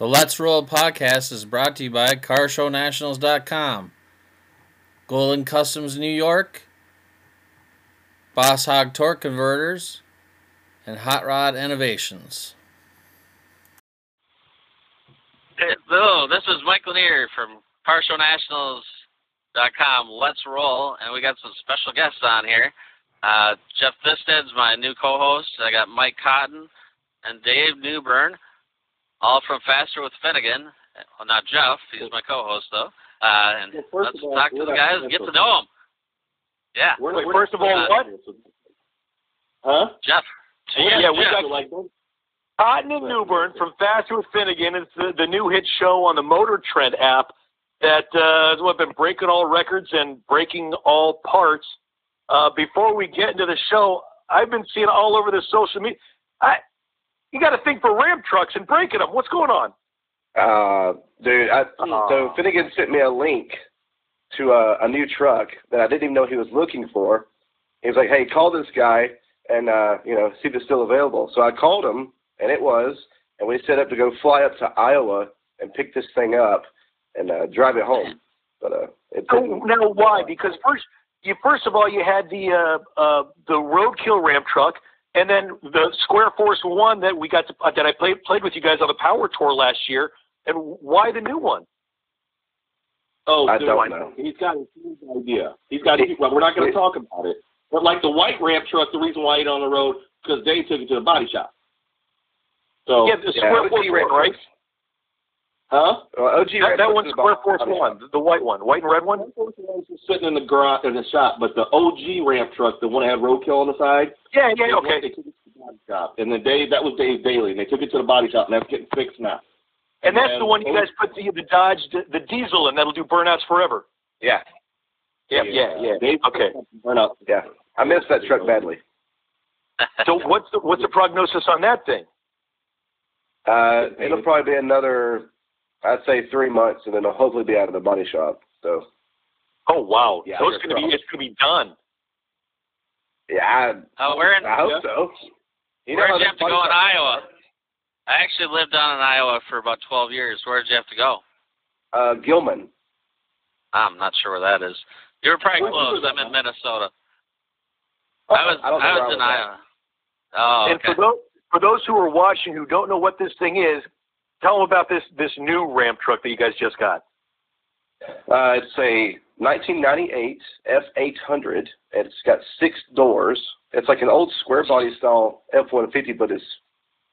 The Let's Roll podcast is brought to you by CarShowNationals.com, Golden Customs New York, Boss Hog Torque Converters, and Hot Rod Innovations. Hello, this is Mike Lanier from CarShowNationals.com. Let's roll, and we got some special guests on here. Uh, Jeff Visted's my new co-host. I got Mike Cotton and Dave Newburn, all from Faster with Finnegan. Well, not Jeff. He's my co-host though. Uh, and Well, let's all, talk to the guys and get to know them. Yeah, We're Wait, we're first of all, uh, what? Huh? Jeff. Yeah, we Jeff. got- like, Cotton and Newburn from Faster with Finnegan. It's the, the new hit show on the Motor Trend app that uh, has been breaking all records and breaking all parts. Uh, before we get into the show, I've been seeing all over the social media. I, you got to think for Ram trucks and breaking them. What's going on? Uh, dude, I, Oh. so Finnegan sent me a link to a, a new truck that I didn't even know he was looking for. He was like, "Hey, call this guy and uh, you know see if it's still available." So I called him, and it was, and we set up to go fly up to Iowa and pick this thing up and uh, drive it home. But uh, it didn't. now why? Because first, you first of all, you had the uh, uh, the roadkill Ram truck, and then the Square Force one that we got to, uh, that I played played with you guys on the Power Tour last year. And why the new one? oh, I dude, don't know. He's got a huge idea. He's got. A, well, we're not going to talk about it. But like the white Ram truck, the reason why it on the road because Dave took it to the body shop. So yeah, the Yeah, Square OG Force Ram one, right? Huh? Well, OG That, that one's the Square bottom Force of the one, the white one, white and red one. Just sitting in the garage in the shop, but the OG Ram truck, the one that had roadkill on the side, Yeah, yeah, they- okay. They took it to the body shop, and then Dave, that was Dave Daly, and they took it to the body shop, and that's getting fixed now. And that's the one you guys put the the Dodge the, the diesel in that'll do burnouts forever. Yeah, Yeah, yeah, yeah. Dave, Okay. Burn up. yeah. I missed that truck badly. So what's the what's the prognosis on that thing? Uh, it'll probably be another, I'd say three months, and then it'll hopefully be out of the body shop. So Oh wow, Yeah, so it's gonna be it's gonna be done. yeah, Oh, we're in. I, I hope Yeah. so. You know Where'd how you have to go in shop- Iowa? I actually lived down in Iowa for about 12 years. Where did you have to go? Uh, Gilman. I'm not sure where that is. You were probably Where close. I'm in huh? Minnesota. I was I I was in was at. Iowa. Oh, and okay. for those for those who are watching who don't know what this thing is, tell them about this this new Ram truck that you guys just got. Uh, it's a 1998 F800. and It's got six doors. It's like an old square body style F150, but it's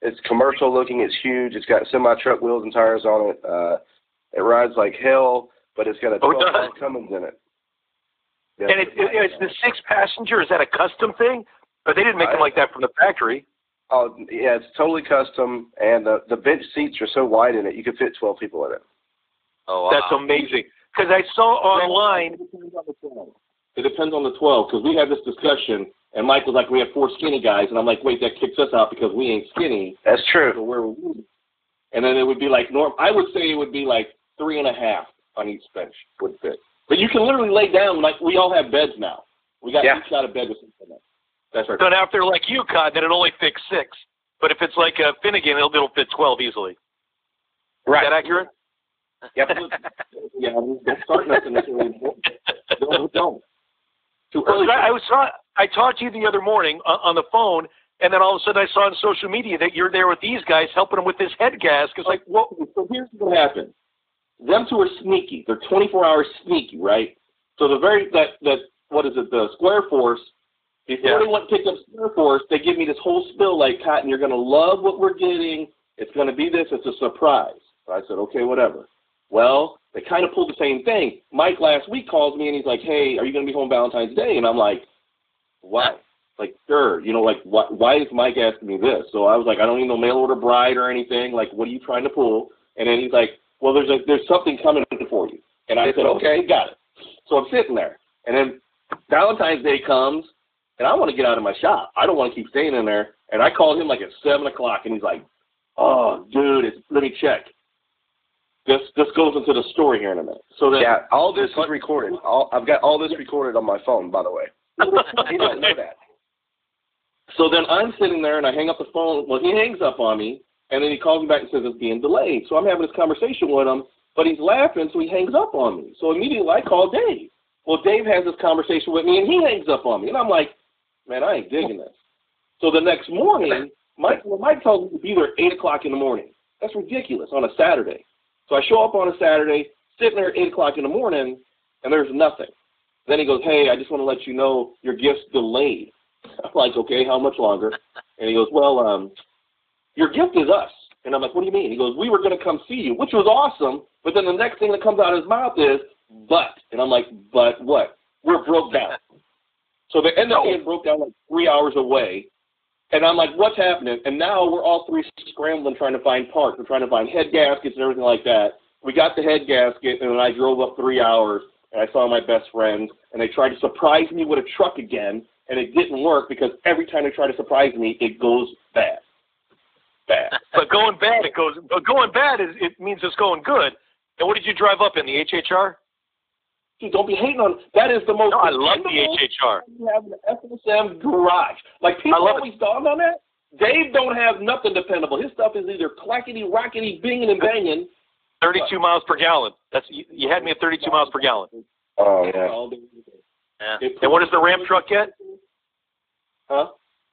it's commercial looking. It's huge. It's got semi truck wheels and tires on it. Uh, it rides like hell, but it's got a Oh, it 12 does? Cummins in it. Yeah. And it, it, it's the six passenger. Is that a custom thing? But they didn't make them like that from the factory. Oh yeah, it's totally custom, and the the bench seats are so wide in it you could fit 12 people in it. oh, wow. That's amazing. Because I saw online. It depends on the 12. It depends on the 12 because we had this discussion, and Mike was like, "We have four skinny guys," and I'm like, "Wait, that kicks us out because we ain't skinny." That's So true. where we? Be? And then it would be like norm. I would say it would be like three and a half on each bench would fit. But you can literally lay down like we all have beds now. We got Yeah. each got a bed with something in it. That's right. So now if they're like you, Cod, then it only fits six. But if it's like a Finnegan, it'll, it'll fit twelve easily. Is that accurate? Yep. yeah, don't start nothing. That's really don't. don't. Too early. I, I was saw, I talked to you the other morning on, on the phone, and then all of a sudden I saw on social media that you're there with these guys helping them with this head gas. Because like, Well, so here's what happened. Them two are sneaky. They're 24 hours sneaky, right? So the very that that what is it? The Square Force. Before Yeah. they went to pick up Square Force, they give me this whole spill like Cotton. You're gonna love what we're getting. It's gonna be this. It's a surprise. I said, okay, whatever. Well, they kind of pulled the same thing. Mike last week calls me and he's like, hey, are you gonna be home Valentine's Day? And I'm like, why? Like, sure. You know, like, why, why is Mike asking me this? So I was like, I don't need no mail order bride or anything. Like, what are you trying to pull? And then he's like, well, there's a, there's something coming for you. And I said, okay, got it. So I'm sitting there. And then Valentine's Day comes, and I want to get out of my shop. I don't want to keep staying in there. And I called him like at 7 o'clock, and he's like, oh, dude, it's, let me check. This, this goes into the story here in a minute. So then, Yeah, all this is recorded. All, I've got all this recorded on my phone, by the way. He doesn't know that. So then I'm sitting there and I hang up the phone. Well, he hangs up on me, And then he calls me back and says it's being delayed. So I'm having this conversation with him, but he's laughing, so he hangs up on me. So immediately I call Dave. Well, Dave has this conversation with me, and he hangs up on me. And I'm like, man, I ain't digging this. So the next morning, Mike, well, Mike tells me to be there at 8 o'clock in the morning. That's ridiculous on a Saturday. So I show up on a Saturday, sitting there at 8 o'clock in the morning, and there's nothing. Then he goes, hey, I just want to let you know your gift's delayed. I'm like, okay, how much longer? And he goes, well, um, your gift is us. And I'm like, what do you mean? He goes, we were going to come see you, which was awesome. But then the next thing that comes out of his mouth is, but. And I'm like, but what? We're broke down. So they end up being broke down like three hours away. And I'm like, what's happening? And now we're all three scrambling trying to find parts. We're trying to find head gaskets and everything like that. We got the head gasket, and then I drove up three hours, and I saw my best friend, and they tried to surprise me with a truck again, and it didn't work because every time they try to surprise me, it goes bad. Bad. But going bad, it goes. But going bad is it means it's going good. And what did you drive up in the HHR? Dude, don't be hating on that. Is the most. No, I love the HHR. You have an FSM garage. Like people I love it. always dog on that. Dave don't have nothing dependable. His stuff is either clackety, rockety, binging and banging. 32 miles per gallon. That's you, you had me at 32 miles per gallon. Oh yeah. Yeah. And what does the Ram truck get? Huh?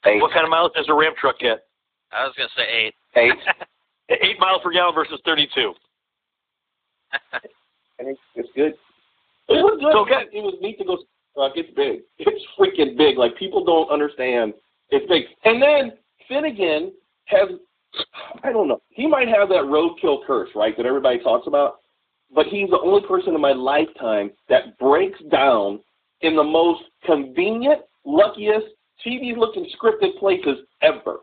Eight. What kind of mileage does the Ram truck get? I was gonna say eight. Eight. Eight miles per gallon versus 32. And it's, it's good. It was good. So good. It was neat to go. Truck. It's big. It's freaking big. Like people don't understand. It's big. And then Finnegan has. I don't know. He might have that roadkill curse, right? That everybody talks about. But he's the only person in my lifetime that breaks down in the most convenient, luckiest, TV-looking scripted places ever.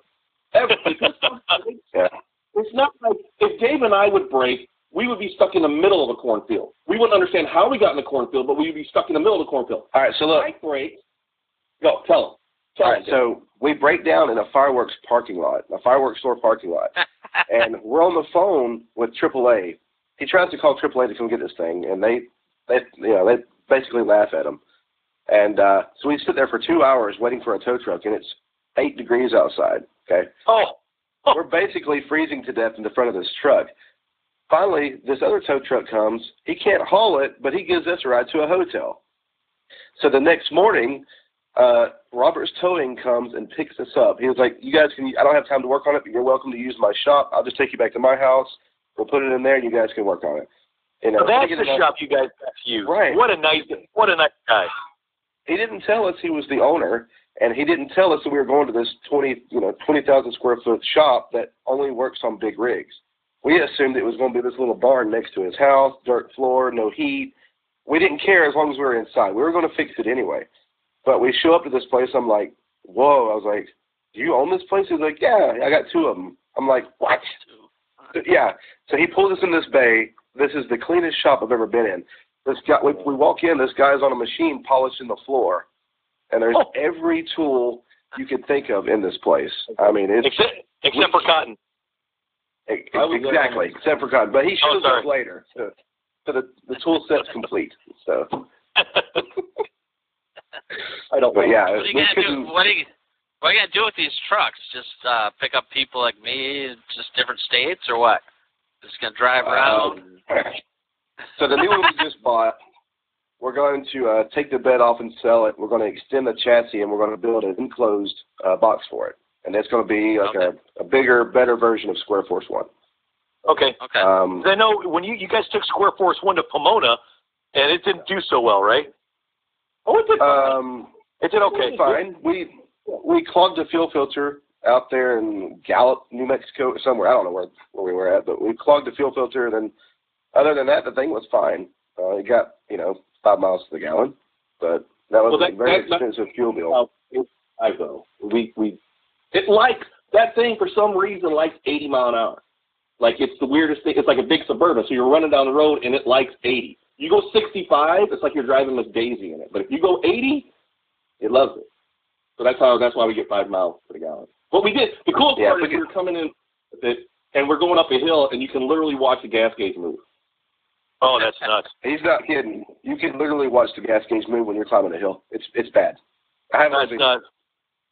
Ever. Because Yeah. it's not like if Dave and I would break, we would be stuck in the middle of a cornfield. We wouldn't understand how we got in the cornfield, but we'd be stuck in the middle of the cornfield. All right. So look. Mike breaks. Go, tell him. Tell All right. him. So we break down in a fireworks parking lot, a fireworks store parking lot, and we're on the phone with AAA. He tries to call AAA to come get this thing, and they, they, you know, they basically laugh at him. And uh, so we sit there for two hours waiting for a tow truck, and it's eight degrees outside. Okay. Oh, We're basically freezing to death in the front of this truck. Finally, this other tow truck comes. He can't haul it, but he gives us a ride to a hotel. So the next morning, uh, Robert's Towing comes and picks us up. He was like, "You guys can. I don't have time to work on it, but you're welcome to use my shop. I'll just take you back to my house. We'll put it in there, and you guys can work on it." You know, so that's the shop you guys got to use. Right. What a nice, what a nice guy. he didn't tell us he was the owner, and he didn't tell us that we were going to this twenty, you know, twenty thousand square foot shop that only works on big rigs. We assumed it was going to be this little barn next to his house, dirt floor, no heat. We didn't care as long as we were inside. We were going to fix it anyway. But we show up to this place. I'm like, whoa! I was like, do you own this place? He's like, yeah, I got two of them. I'm like, what? Yeah. So he pulls us in this bay. This is the cleanest shop I've ever been in. This guy, we, we walk in. This guy's on a machine polishing the floor, and there's Oh. every tool you could think of in this place. I mean, it's Except, except for cotton. e- I was there. Exactly except for cotton. But he Oh, shows sorry. up later, so, so the the tool set's complete. So, I don't but know. yeah, What are you we gonna do? What are you? What are you gonna do with these trucks? Just uh, pick up people like me, just different states, or what? Just gonna drive around? Um, so the new one we just bought, we're going to uh, take the bed off and sell it. We're going to extend the chassis and we're going to build an enclosed uh, box for it. And it's going to be like Okay. a, a bigger, better version of Square Force One. okay. okay. Um, 'Cause I know when you, you guys took Square Force 1 to Pomona, and it didn't do so well, right? Oh, it did. um, It did okay. It's fine. We we clogged the fuel filter out there in Gallup, New Mexico, somewhere. I don't know where where we were at, but we clogged the fuel filter. And then, other than that, the thing was fine. Uh, it got you know five miles to the gallon, but that was Well, a very that- that- expensive fuel bill. Well, it, I go. We we it likes that thing for some reason likes 80 mile an hour. Like it's the weirdest thing. It's like a big suburban. So you're running down the road and it likes 80. You go 65, it's like you're driving Miss Daisy in it. But if you go 80, it loves it. So that's how. That's why we get five miles per gallon. What we did. The cool part we is we get- were coming in with it, and we're going up a hill, and you can literally watch the gas gauge move. Oh, that's nuts. He's not kidding. You can literally watch the gas gauge move when you're climbing a hill. It's it's bad. I haven't That's really- nuts.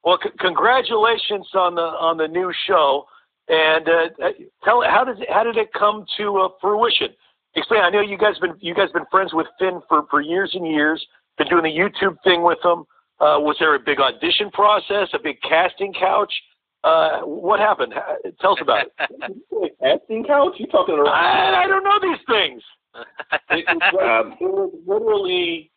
Well, c- congratulations on the on the new show, And uh, uh, tell how did it, how did it come to uh, fruition? Explain. I know you guys been you guys been friends with Finn for for years and years. Been doing the YouTube thing with him. Uh, was there a big audition process, a big casting couch? Uh, what happened? Tell us about it. casting couch? You talking around? I, I don't know these things. it, um, it was literally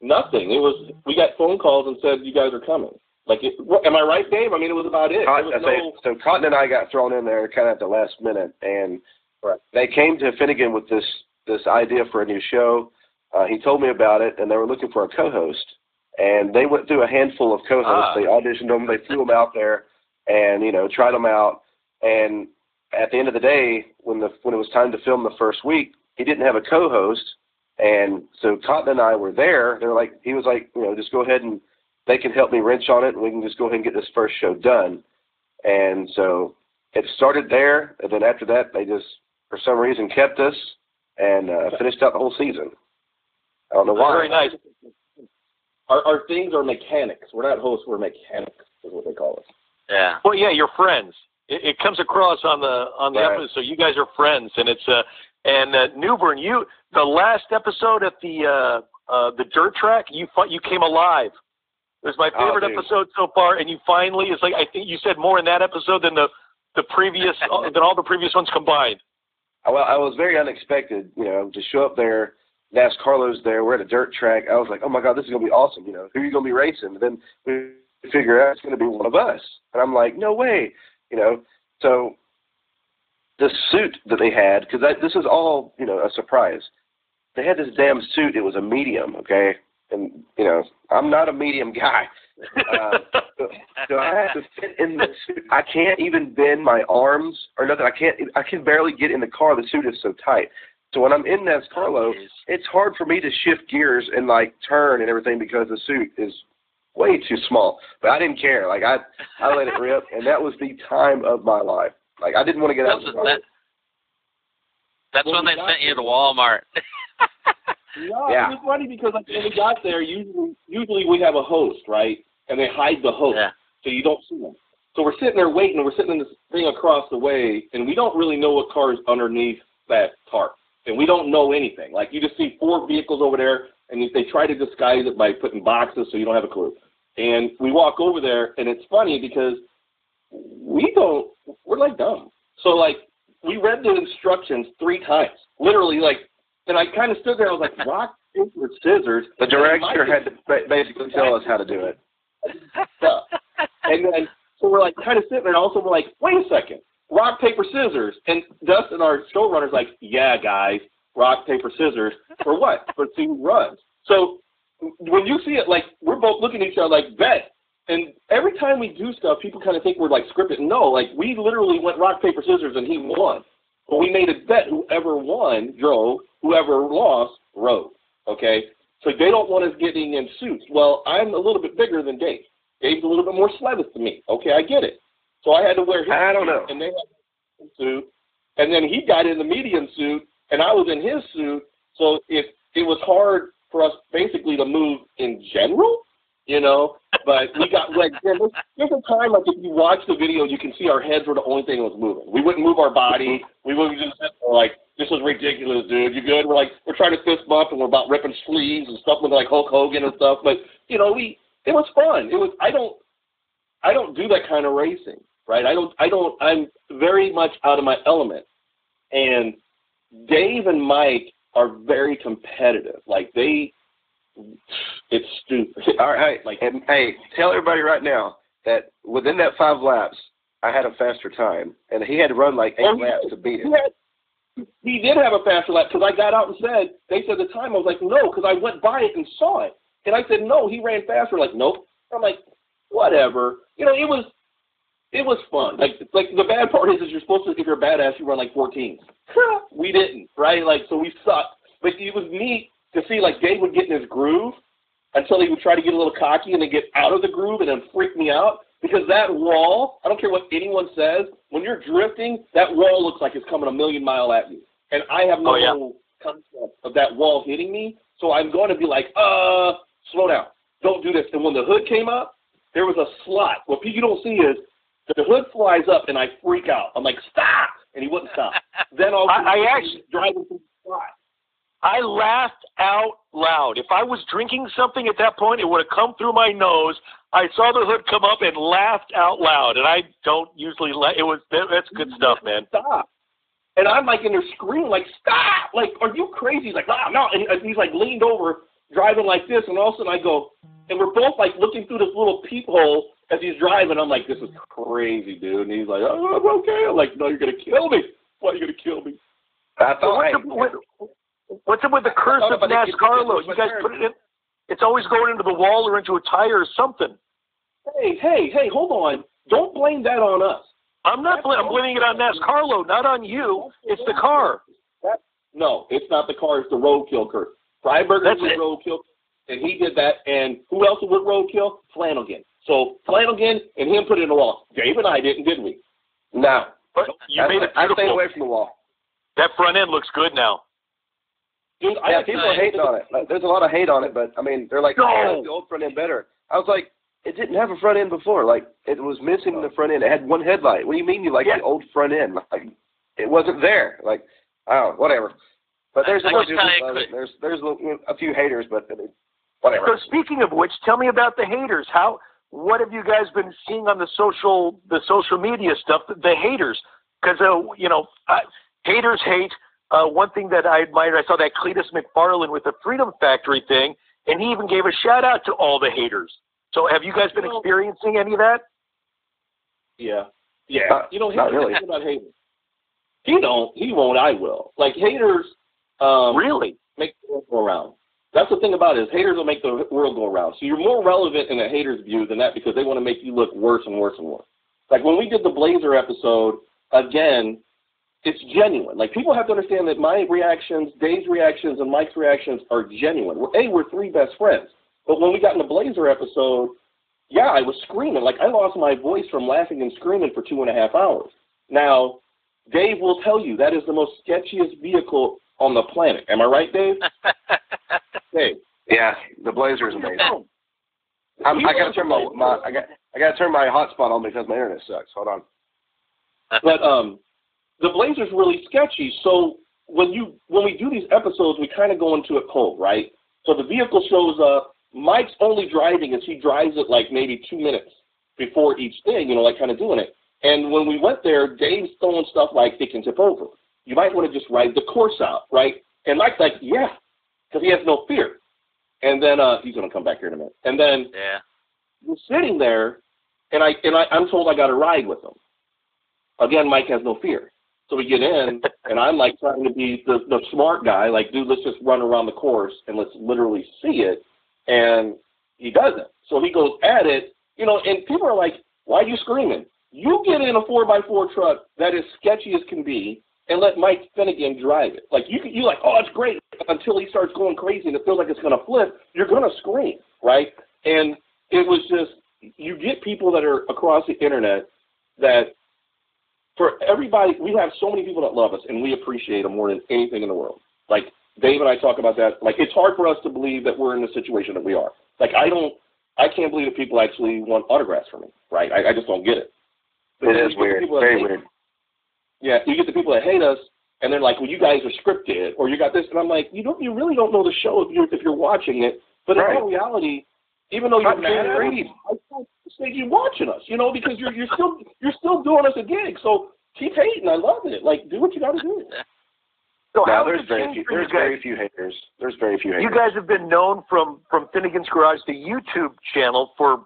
nothing. It was we got phone calls and said you guys are coming. Like, it, am I right, Dave? I mean, it was about it. Cotton, was no... so Cotton and I got thrown in there kind of at the last minute, and right. they came to Finnegan with this this idea for a new show. Uh, he told me about it, and they were looking for a co-host. And they went through a handful of co-hosts. Ah. They auditioned them. They threw them out there, and you know, tried them out. And at the end of the day, when the when it was time to film the first week, he didn't have a co-host, and so Cotton and I were there. They're like, he was like, you know, just go ahead and they can help me wrench on it, and we can just go ahead and get this first show done. And so it started there, and then after that, they just for some reason kept us and uh, finished out the whole season. I don't know why. Very nice. Our, our things are mechanics. We're not hosts. We're mechanics. Is what they call us. Yeah. Well, yeah, you're friends. It, it comes across on the on the right. episode. So you guys are friends, and it's uh and uh, Newburn, you the last episode at the uh uh the dirt track, you fought, you came alive. It was my Oh, favorite dude. episode so far, and you finally it's like I think you said more in that episode than the the previous than all the previous ones combined. Well, I was very unexpected, you know, to show up there. NASCARlo's there. We're at a dirt track. I was like, oh my god, this is gonna be awesome. You know, who are you gonna be racing? And then we figure out it's gonna be one of us. And I'm like, no way. You know, so the suit that they had, because this is all you know a surprise. They had this damn suit. It was a medium, okay. And you know, I'm not a medium guy. Uh, so, so I have to fit in the suit. I can't even bend my arms or nothing. I can't. I can barely get in the car. The suit is so tight. So when I'm in NASCARlo, Jeez. it's hard for me to shift gears and like turn and everything because the suit is way too small. But I didn't care. Like I, I let it rip, and that was the time of my life. Like I didn't want to get out That's, of the car. that, that's when they sent you to Walmart. Yeah, Yeah. it was funny because like when we got there, usually usually we have a host, right? And they hide the host, Yeah. so you don't see them. So we're sitting there waiting, and we're sitting in this thing across the way, and we don't really know what car is underneath that tarp, and we don't know anything. Like you just see four vehicles over there, and they try to disguise it by putting boxes, so you don't have a clue. And we walk over there, and it's funny because we don't. We're like dumb. So like we read the instructions three times, literally like. And I kind of stood there. I was like, rock, paper, scissors. The director had to ba- basically tell us how to do it. And then so we're like kind of sitting there, and also we're like, wait a second, rock paper scissors. And Dustin, our showrunner's like, yeah, guys, rock paper scissors for what? For see who runs. So when you see it, like we're both looking at each other like bet. And every time we do stuff, people kind of think we're like scripted. No, like we literally went rock paper scissors, and he won. But we made a bet: whoever won drove, whoever lost rode. Okay, so they don't want us getting in suits. Well, I'm a little bit bigger than Dave. Dave's a little bit more sledded than me. Okay, I get it. So I had to wear his I don't know. and they had a suit, and then he got in the medium suit, and I was in his suit. So it it was hard for us basically to move in general, you know. But we got like there's, there's a time like if you watch the video, you can see our heads were the only thing that was moving. We wouldn't move our body. We wouldn't just like this was ridiculous, dude. You good? We're like we're trying to fist bump and we're about ripping sleeves and stuff with like Hulk Hogan and stuff. But you know, we it was fun. It was I don't I don't do that kind of racing, right? I don't I don't I'm very much out of my element. And Dave and Mike are very competitive. Like they it's stupid. All right, Like and hey, tell everybody right now that within that five laps, I had a faster time, and he had to run like eight oh, yeah. laps to beat He, it. had, he did have a faster lap because I got out and said, they said the time. I was like, no, because I went by it and saw it. And I said, no, he ran faster. Like, nope. I'm like, whatever. You know, it was it was fun. Like like the bad part is, is you're supposed to, if you're a badass, you run like 14. we didn't, right? Like, so we sucked. But it was neat to see like Dave would get in his groove until he would try to get a little cocky and then get out of the groove and then freak me out. Because that wall, I don't care what anyone says, when you're drifting, that wall looks like it's coming a million mile at you. And I have no Oh, yeah. concept of that wall hitting me. So I'm going to be like, uh, slow down. Don't do this. And when the hood came up, there was a slot. What you don't see is The hood flies up, and I freak out. I'm like, stop! And he wouldn't stop. Then all I- I actually- driving through the spot. I laughed out loud. If I was drinking something at that point, it would have come through my nose. I saw the hood come up and laughed out loud. And I don't usually la It was that's good stuff, man. Stop. And I'm like in there screaming, like, stop! Like, are you crazy? He's like, ah, no, no. And he's like leaned over, driving like this. And all of a sudden I go, and we're both like looking through this little peephole as he's driving. I'm like, this is crazy, dude. And he's like, oh, I'm okay. I'm like, no, you're going to kill me. Why are you going to kill me? That's So thought, what's, hey, up, what, what's up with the curse of. NASCAR? You guys put it in. It's always going into the wall or into a tire or something. Hey, hey, hey, hold on. Don't blame that on us. I'm not. Bl- I'm blaming it on NASCARlo, not on you. It's the car. That, no, it's not the car. It's the roadkill curse. Freiburger That's was roadkill, and he did that. And who else was roadkill? Flanagan. So Flanagan and him put it in the wall. Dave and I didn't, did we? no. But you I, made it I stayed away from the wall. That front end looks good now. Yeah, I people are hating on it. Like, There's a lot of hate on it, but I mean, they're like, No. oh, the old front end better. I was like, it didn't have a front end before. Like, it was missing the front end. It had one headlight. What do you mean you like Yeah. the old front end? Like, it wasn't there. Like, I don't whatever. But there's I a can of tell you people, quick- there's there's a, a few haters, but I mean, whatever. So speaking of which, tell me about the haters. How? What have you guys been seeing on the social the social media stuff? The haters, because uh, you know, uh, haters hate. Uh, one thing that I admired, I saw that Cleetus McFarland with the Freedom Factory thing, and he even gave a shout out to all the haters. So have you guys been Well- experiencing any of that? Yeah. Yeah. Not- you know, here's not really. about haters. He don't. He won't. I will. Like haters. Um, Really? make the world go around. That's the thing about it is haters will make the world go around. So you're more relevant in a hater's view than that because they want to make you look worse and worse and worse. Like when we did the Blazer episode, again, it's genuine. Like people have to understand that my reactions, Dave's reactions, and Mike's reactions are genuine. We're, a, we're three best friends. But when we got in the Blazer episode, yeah, I was screaming. Like I lost my voice from laughing and screaming for two and a half hours. Now, Dave will tell you that is the most sketchiest vehicle on the planet. Am I right, Dave? Dave. Yeah, the Blazer is amazing. I'm, I gotta turn my, my I got I gotta turn my hotspot on because my internet sucks. Hold on. But um, the Blazer's really sketchy. So when you when we do these episodes, we kind of go into it cold, right? So the vehicle shows up. Mike's only driving as he drives it like maybe two minutes before each thing, you know, like kind of doing it. And when we went there, Dave's throwing stuff like it can tip over. You might want to just ride the course out, right? And Mike's like, yeah, because he has no fear. And then uh, he's going to come back here in a minute. And then Yeah. we're sitting there, and I and I, I'm told I got to ride with him. Again, Mike has no fear, so we get in, and I'm like trying to be the the smart guy, like, dude, let's just run around the course and let's literally see it, and he doesn't. So he goes at it, you know, and people are like, why are you screaming? You get in a four by four truck that is sketchy as can be, and let Mike Finnegan drive it. Like you, you like, oh, it's great until he starts going crazy and it feels like it's gonna flip. You're gonna scream, right? And it was just you get people that are across the internet that for everybody we have so many people that love us and we appreciate them more than anything in the world. Like Dave and I talk about that. Like it's hard for us to believe that we're in the situation that we are. Like I don't I can't believe that people actually want autographs from me, right? I, I just don't get it. But It is you get the weird. Very weird. Yeah, you get the people that hate us and they're like, Well you guys are scripted or you got this and I'm like, You don't you really don't know the show if you're if you're watching it. But Right. in all reality, even though you're Not mad at us, Reed. I still think you're watching us, you know, because you're you're still you're still doing us a gig. So keep hating. I love it. Like do what you gotta do. So No, there's very few. There's guys? very few haters. There's very few haters. You guys have been known from from Finnegan's Garage, the YouTube channel, for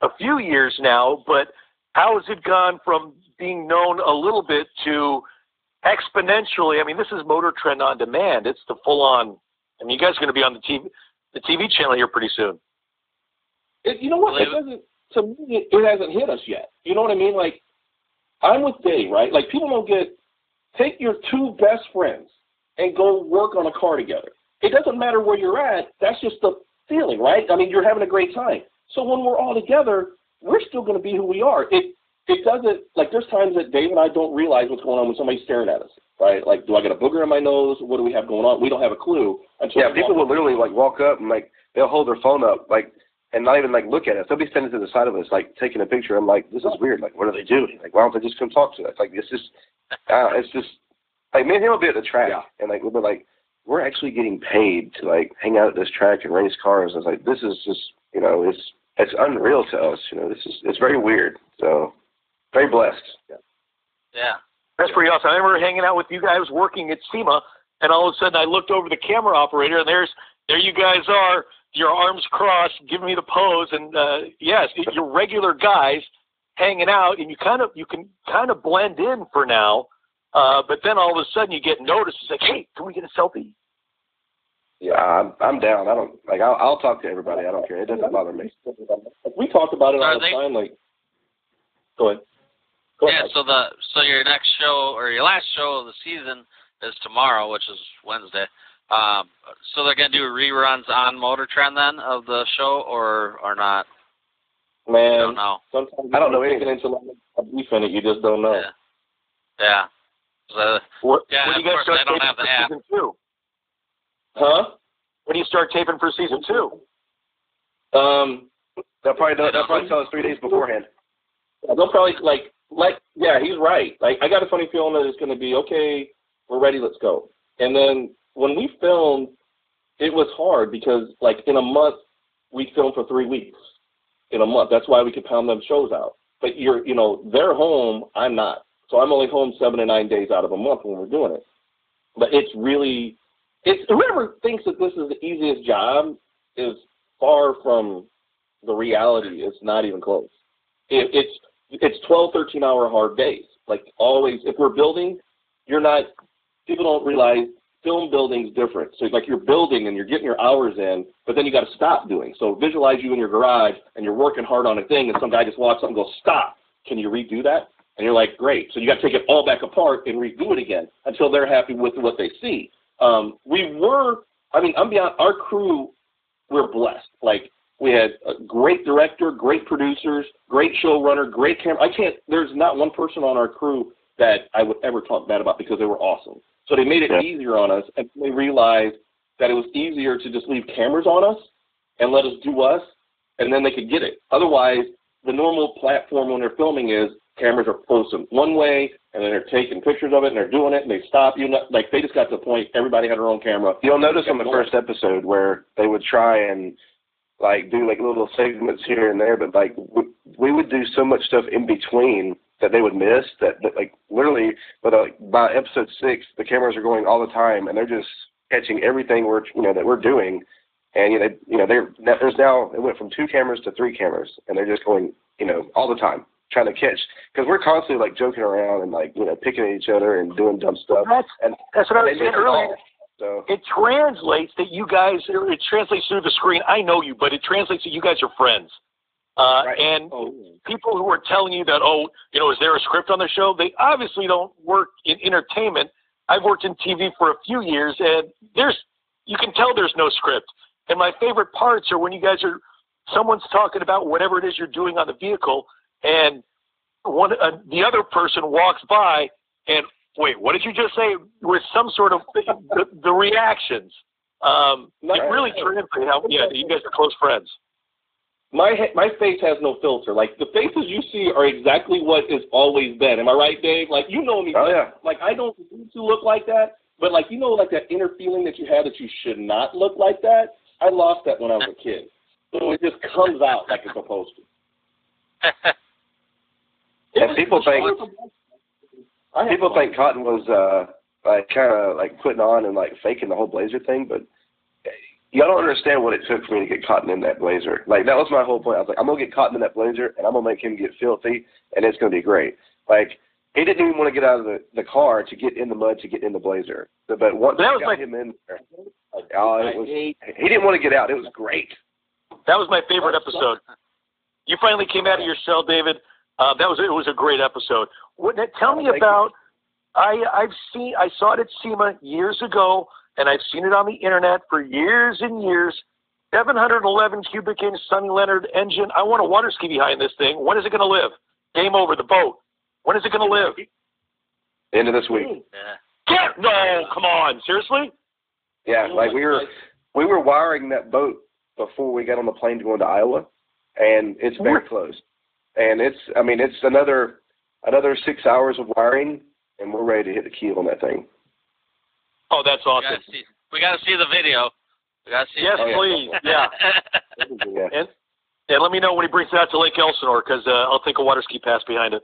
a few years now. But how has it gone from being known a little bit to exponentially? I mean, this is Motor Trend on Demand. It's the full on. I mean, you guys are going to be on the TV the TV channel here pretty soon. It, you know what? It doesn't. To me, it, it hasn't hit us yet. You know what I mean? Like, I'm with Dave, right? Like, people don't get. Take your two best friends and go work on a car together. It doesn't matter where you're at. That's just the feeling, right? I mean, you're having a great time. So when we're all together, we're still going to be who we are. It it doesn't like there's times that Dave and I don't realize what's going on when somebody's staring at us, right? Like, do I get a booger in my nose? What do we have going on? We don't have a clue until Yeah, people will literally like walk up and like they'll hold their phone up like and not even like look at us. They'll be standing to the side of us, like taking a picture. I'm like, this is weird. Like, what are they doing? Like, why don't they just come talk to us? Like, it's just, uh, it's just like me and him will be at the track, Yeah. and like we'll be like, we're actually getting paid to like hang out at this track and race cars. And it's like this is just, you know, it's it's unreal to us. You know, this is it's very weird. So very blessed. Yeah. That's pretty awesome. I remember hanging out with you guys working at SEMA, and all of a sudden I looked over the camera operator, and there's there you guys are, your arms crossed, giving me the pose, and uh, yes, you're regular guys hanging out, and you kind of you can kind of blend in for now. Uh, but then all of a sudden you get noticed. It's like, hey, can we get a selfie? Yeah, I'm I'm down. I don't like. I'll, I'll talk to everybody. I don't care. It doesn't bother me. We talk about it Are all the time. Like, go ahead. Go Yeah, ahead. so the so your next show or your last show of the season is tomorrow, which is Wednesday. Um, so they're gonna do reruns on Motor Trend then of the show, or or not? I Man, don't know. sometimes I don't know anything. get into like a beef in it, you just don't know. Yeah. Yeah. So, What, Yeah, when do you of guys course, start I don't taping have the for app. season two? Huh? When do you start taping for season two? Um, They'll probably they'll probably tell us three days beforehand. they'll probably like like yeah, he's right. Like I got a funny feeling that it's going to be okay. We're ready. Let's go. And then when we filmed, it was hard because like in a month we filmed for three weeks. In a month, that's why we could pound them shows out. But you're you know they're home. I'm not. So I'm only home seven to nine days out of a month when we're doing it. But it's really it's whoever thinks that this is the easiest job is far from the reality. It's not even close. It, it's it's 12, 13 hour hard days. Like always, if we're building, you're not. People don't realize film building's different. So it's like you're building and you're getting your hours in, but then you got to stop doing. So visualize you in your garage and you're working hard on a thing, and some guy just walks up and goes, "Stop! Can you redo that?" And you're like, "Great!" So you got to take it all back apart and redo it again until they're happy with what they see. Um, we were. I mean, I'm beyond our crew. We're blessed. Like we had a great director, great producers, great showrunner, great camera. I can't. There's not one person on our crew that I would ever talk bad about because they were awesome. So they made it Yeah. easier on us, and they realized that it was easier to just leave cameras on us and let us do us, and then they could get it. Otherwise, the normal platform when they're filming is cameras are posted one way, and then they're taking pictures of it, and they're doing it, and they stop you. Like they just got to the point everybody had their own camera. You'll notice on the first episode where they would try and like do like little segments here and there, but like we would do so much stuff in between that they would miss that, that like literally, but like by episode six, the cameras are going all the time and they're just catching everything we're you know that we're doing, and you know you know they're there's now it went from two cameras to three cameras and they're just going you know all the time trying to catch because we're constantly like joking around and like you know picking at each other and doing dumb stuff That's and that's what I was saying miss it all. earlier. So It translates that you guys. It translates through the screen. I know you, but it translates that you guys are friends. Uh, Right. And Oh, people who are telling you that, oh, you know, is there a script on the show? They obviously don't work in entertainment. I've worked in TV for a few years, and there's you can tell there's no script. And my favorite parts are when you guys are someone's talking about whatever it is you're doing on the vehicle, and one uh, the other person walks by and wait, what did you just say? With some sort of the, the reactions. Um, it really translates how yeah, you guys are close friends. My my face has no filter. Like the faces you see are exactly what it's always been. Am I right, Dave? Like you know me. Oh, yeah. Like I don't need to look like that, but like you know, like that inner feeling that you have that you should not look like that. I lost that when I was a kid, so it just comes out like it's supposed to. And people think people think Cotton was uh like kind of like putting on and like faking the whole blazer thing, but y'all don't understand what it took for me to get Cotton in that blazer. Like that was my whole point. I was like, I'm gonna get Cotton in that blazer, and I'm gonna make him get filthy, and it's gonna be great. Like he didn't even want to get out of the the car to get in the mud to get in the blazer. But, but once That was got my- him in there, oh, I it was, he didn't want to get out. It was great. That was my favorite episode. You finally came out of your shell, David. Uh, that was it. Was a great episode. What, tell me about. I I've seen. I saw it at SEMA years ago, and I've seen it on the internet for years and years. 711 cubic inch Sonny Leonard engine. I want a water ski behind this thing. When is it going to live? Game over. The boat. When is it going to live? End of this week. yeah. Get no. Come on. Seriously? Yeah, like we were we were wiring that boat before we got on the plane to go into Iowa, and it's very close. And it's, I mean, it's another another six hours of wiring, and we're ready to hit the keel on that thing. Oh, that's We awesome. gotta see, we gotta see the video. We gotta see. Yes, the video. please. Yeah. yeah. And and let me know when he brings it out to Lake Elsinore because uh, I'll take a water ski pass behind it.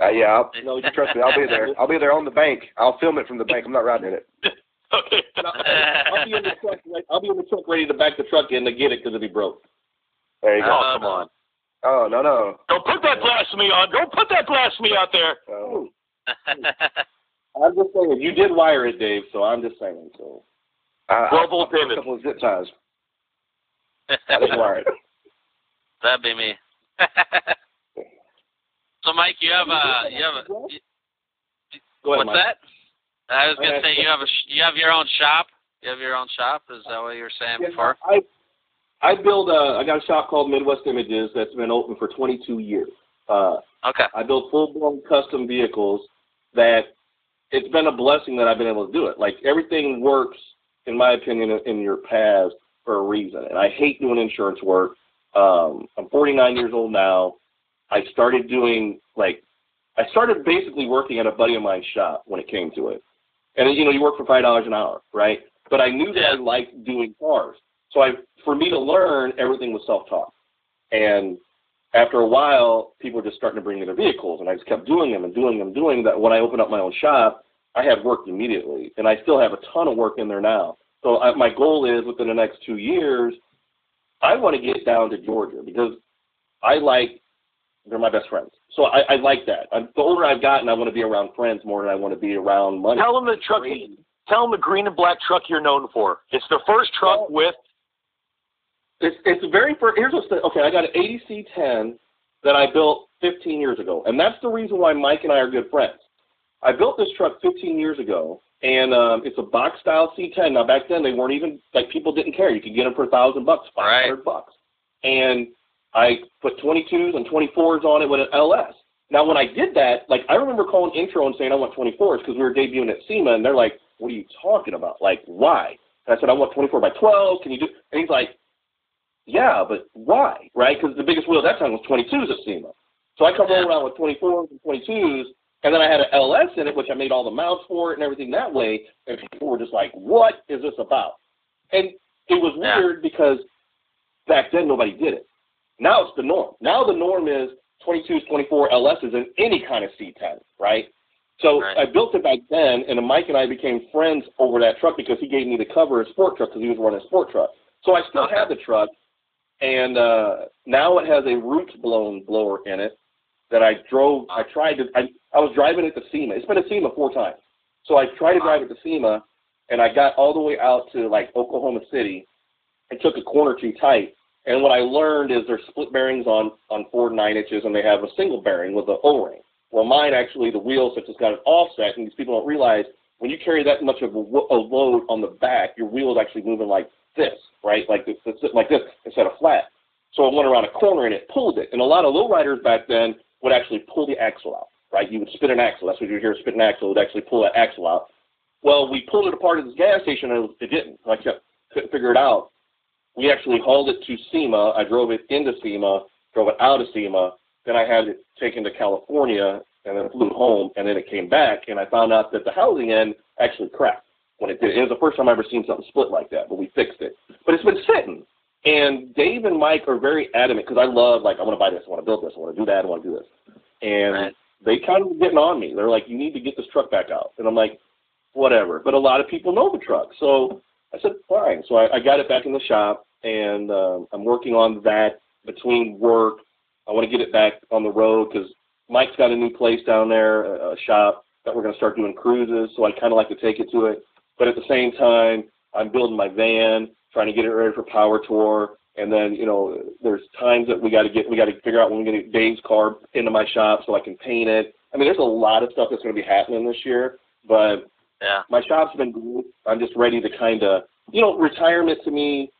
Uh, yeah, I'll, no, you trust me. I'll be there. I'll be there on the bank. I'll film it from the bank. I'm not riding in it. Okay. I'll be in the truck. I'll be in the truck ready to back the truck in to get it because it'll be broke. There you go. Oh, come on. Oh no no. Don't put that blasphemy on. Don't put that blasphemy out there. Oh, I'm just saying, you did wire it, Dave. So I'm just saying. So I, Well, I, Bull I put David. a couple of zip ties. I didn't wire it. That'd be me. so, Mike, you have a you have a go ahead, what's Mike. that? I was gonna say you have a you have your own shop. You have your own shop. Is that what you were saying Yeah, before? I I build a I got a shop called Midwest Images that's been open for 22 years. Uh, Okay. I build full blown custom vehicles that it's been a blessing that I've been able to do it. Like everything works, in my opinion, in- your past for a reason. And I hate doing insurance work. Um, I'm 49 years old now. I started doing like I started basically working at a buddy of mine's shop when it came to it. And you know, you work for five dollars an hour, right? But I knew that I liked doing cars. So I for me to learn, everything was self taught. And after a while, people were just starting to bring in their vehicles, and I just kept doing them and doing them, doing that. When I opened up my own shop, I had work immediately, and I still have a ton of work in there now. So I, my goal is within the next two years, I want to get down to Georgia because I like they're my best friends. So I, I like that. I'm, the older I've gotten, I want to be around friends more than I want to be around money. Tell them the truck. Tell them the green and black truck you're known for. It's the first truck with. It's it's very first. Here's what's the, okay. I got an 80C10 that I built 15 years ago, and that's the reason why Mike and I are good friends. I built this truck 15 years ago, and um, it's a box style C10. Now back then they weren't even like people didn't care. You could get them for a thousand bucks, 500 bucks, and I put 22s and 24s on it with an LS. Now when I did that, like I remember calling intro and saying I want 24s because we were debuting at SEMA, and they're like, "What are you talking about? Like why?" And I said, "I want 24 by 12. Can you do?" And he's like, yeah, but why, right? Because the biggest wheel at that time was 22s at SEMA. So I come rolling around with 24s and 22s, and then I had an LS in it, which I made all the mounts for it and everything that way, and people were just like, what is this about? And it was Yeah. weird because back then nobody did it. Now it's the norm. Now the norm is 22s, 24 LSs in any kind of C10, right? So Right. I built it back then, and Mike and I became friends over that truck because he gave me the cover of a sport truck because he was running a sport truck. So I still Okay. have the truck, and uh, now it has a root blown blower in it that I drove. I tried to. I, I was driving it to SEMA. It's been at SEMA four times. So I tried to drive it to SEMA, and I got all the way out to like Oklahoma City, and took a corner too tight. And what I learned is there's split bearings on on Ford nine inches, and they have a single bearing with an O-ring. Well, mine actually the wheel such has got an offset, and these people don't realize when you carry that much of a, a load on the back, your wheel is actually moving like this, right? Like this, this, like this instead of flat. So it went around a corner and it pulled it. And a lot of lowriders back then would actually pull the axle out, right? You would spin an axle. That's what you hear, spin an axle. It would actually pull that axle out. Well, we pulled it apart at this gas station and it, didn't. I kept, couldn't figure it out. We actually hauled it to SEMA. I drove it into SEMA, drove it out of SEMA. Then I had it taken to California and then flew home. And then it came back and I found out that the housing end actually cracked when it did. It was the first time I ever seen something split like that, but we fixed it. But it's been sitting. And Dave and Mike are very adamant because I love, like, I want to buy this, I want to build this, I want to do that, I want to do this. And Right. they kind of getting on me. They're like, you need to get this truck back out. And I'm like, whatever. But a lot of people know the truck. So I said, fine. So I, I got it back in the shop, and um, I'm working on that between work. I want to get it back on the road because Mike's got a new place down there, a, a shop that we're going to start doing cruises. So I kind of like to take it to it. But at the same time, I'm building my van, trying to get it ready for Power Tour. And then, you know, there's times that we got to get, we got to figure out when we're going to get Dave's car into my shop so I can paint it. I mean, there's a lot of stuff that's going to be happening this year, but Yeah. my shop's been good. I'm just ready to kind of, you know, retirement to me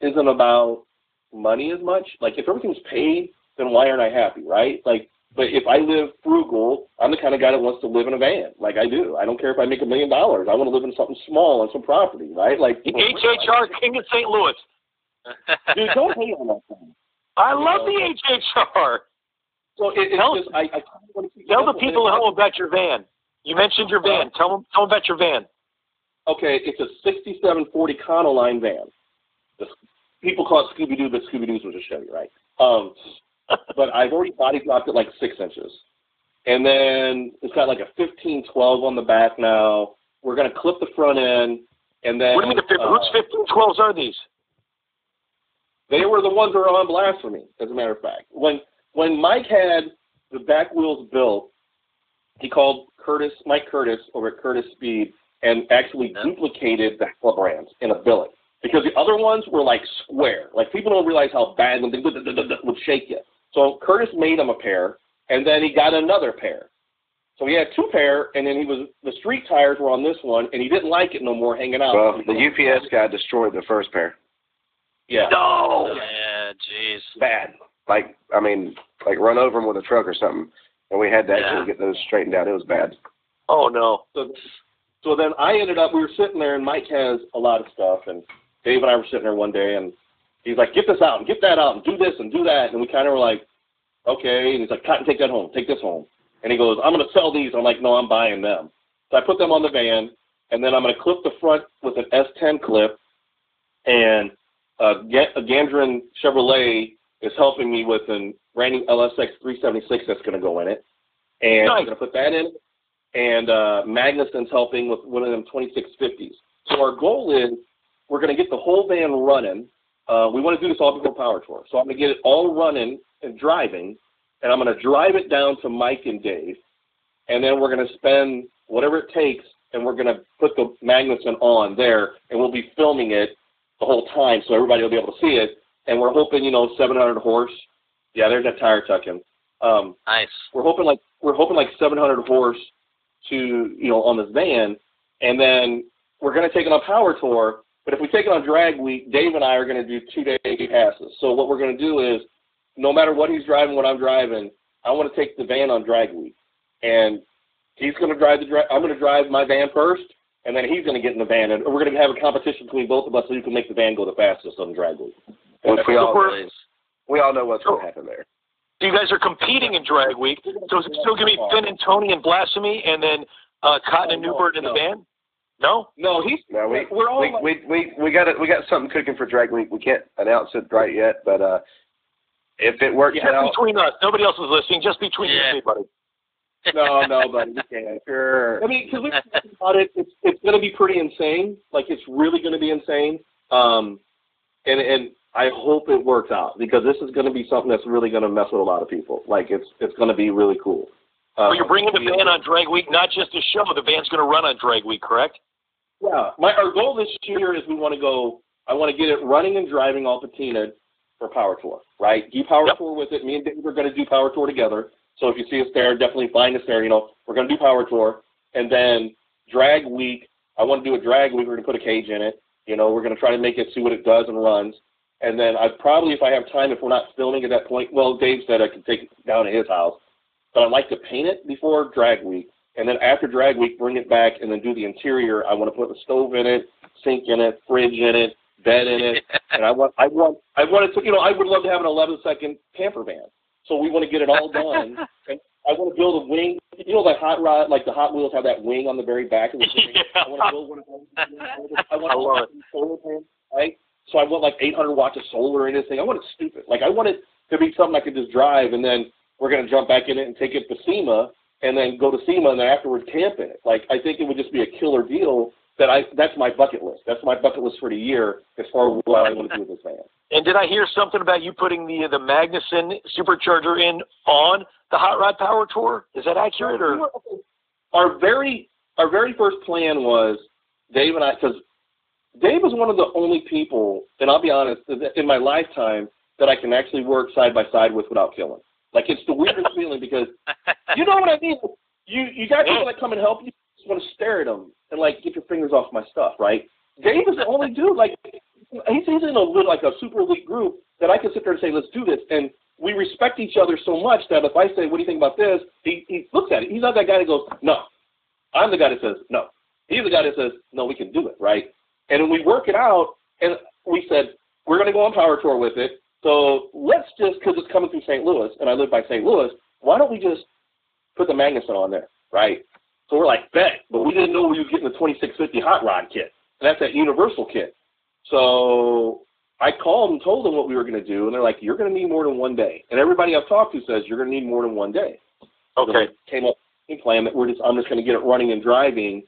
isn't about money as much. Like if everything's paid, then why aren't I happy, right? Like, but if I live frugal, I'm the kind of guy that wants to live in a van, like I do. I don't care if I make a million dollars. I want to live in something small and some property, right? Like HHR King of St. Louis. Dude, don't hate on that thing. I love the HHR. So it, it's Tell- just I, I Tell the people at home about your van. You mentioned your van. Tell them, tell them about your van. Okay, it's a 6740 Econoline van. The, people call it Scooby Doo, but Scooby Doo's was a Chevy, right? Um, but I've already body dropped it like six inches, and then it's got like a 1512 on the back now. We're gonna clip the front end, and then What do you mean? The, uh, whose 1512s are these? They were the ones that were on blast for me, as a matter of fact. When when Mike had the back wheels built, he called Curtis, Mike Curtis, over at Curtis Speed, and actually Yeah. duplicated the Hella brands in a billet. Because the other ones were like square. Like people don't realize how bad when they would, would shake you. So Curtis made him a pair, and then he got another pair. So he had two pair, and then he was the street tires were on this one, and he didn't like it no more hanging out. Well, the UPS guy destroyed the first pair. yeah, No. Yeah, jeez. Bad. Like, I mean, like run over him with a truck or something. And we had to actually Yeah. get those straightened out. It was bad. Oh no. So, so then I ended up, we were sitting there, and Mike has a lot of stuff, and Dave and I were sitting there one day, and he's like, get this out, and get that out, and do this, and do that, and we kind of were like, okay, and he's like, Cotton, take that home, take this home. And he goes, I'm going to sell these. I'm like, no, I'm buying them. So I put them on the van, and then I'm going to clip the front with an S10 clip, and uh, uh, Gandrud Chevrolet is helping me with an brand new LSX 376 that's going to go in it, and Nice. I'm going to put that in and uh, Magnuson's helping with one of them 2650s. So our goal is we're going to get the whole van running. Uh, we want to do this all before Power Tour. So I'm going to get it all running and driving, and I'm going to drive it down to Mike and Dave, and then we're going to spend whatever it takes, and we're going to put the Magnuson on there, and we'll be filming it the whole time so everybody will be able to see it. And we're hoping, you know, 700 horse. Yeah, there's that tire tucking. Um, Nice. we're hoping like we're hoping like 700 horse to you know on this van, and then we're going to take it on a power tour. But if we take it on drag week, Dave and I are going to do two day passes. So what we're going to do is, no matter what he's driving, what I'm driving, I want to take the van on drag week, and he's going to drive the dra- I'm going to drive my van first, and then he's going to get in the van, and we're going to have a competition between both of us so you can make the van go the fastest on drag week. Which we all, we're- we all know what's going to happen there. So you guys are competing in drag week. So is it still gonna be Finn and Tony and Blasphemy, and then uh, Cotton and Newburn in the no. van? No. No, he's No, we we're all we, we we we got it. We got something cooking for Drag Week. We can't announce it right yet, but uh, if it works Just out, between us. Nobody else is listening. Just between you Yeah. and me, buddy. no, no, buddy, we can't. sure. I mean, because we talked about it, it's it's going to be pretty insane. Like it's really going to be insane. Um, and and I hope it works out because this is going to be something that's really going to mess with a lot of people. Like it's it's going to be really cool. Uh, Well, you're bringing the band on drag week, not just a show. The band's gonna run on drag week, correct? Yeah, my our goal this year is we want to go. I want to get it running and driving all patina for Power Tour. Right, do Power Yep. Tour with it. Me and Dave are going to do Power Tour together. So if you see us there, definitely find us there. You know, we're going to do Power Tour, and then Drag Week. I want to do a Drag Week. We're going to put a cage in it. You know, we're going to try to make it see what it does and runs. And then I probably, if I have time, if we're not filming at that point, well, Dave said I could take it down to his house, but I'd like to paint it before Drag Week, and then after Drag Week, bring it back and then do the interior. I want to put a stove in it, sink in it, fridge in it, bed in it, and I want, I want, I want it to, you know, I would love to have an 11 second camper van. So we want to get it all done. and I want to build a wing. You know, like hot rod, like the Hot Wheels have that wing on the very back of the thing. Yeah. I want to build one of those. I want solar panels, right? So I want like 800 watts of solar in this thing. I want it stupid. Like I want it to be something I could just drive, and then we're gonna jump back in it and take it to SEMA, and then go to SEMA, and then afterward camp in it. Like I think it would just be a killer deal. That I that's my bucket list. That's my bucket list for the year as far as what I want to do with this van. And did I hear something about you putting the the Magnuson supercharger in on the Hot Rod Power Tour? Is that accurate or? our very our very first plan was Dave and I because Dave is one of the only people, and I'll be honest, in my lifetime that I can actually work side by side with without killing. Like it's the weirdest feeling because you know what I mean. You you got people that come and help you, you just want to stare at them and like get your fingers off my stuff, right? Dave is the only dude like he's he's in a little like a super elite group that I can sit there and say let's do this, and we respect each other so much that if I say what do you think about this, he he looks at it. He's not that guy that goes no. I'm the guy that says no. He's the guy that says no. We can do it, right? And we work it out, and we said we're going to go on power tour with it. So let's just, because it's coming through St. Louis, and I live by St. Louis, why don't we just put the Magnuson on there, right? So we're like, bet, but we didn't know we were getting the 2650 hot rod kit, and that's that universal kit. So I called and told them what we were going to do, and they're like, you're going to need more than one day. And everybody I've talked to says you're going to need more than one day. Okay. So came up with a plan that we're just, I'm just going to get it running and driving,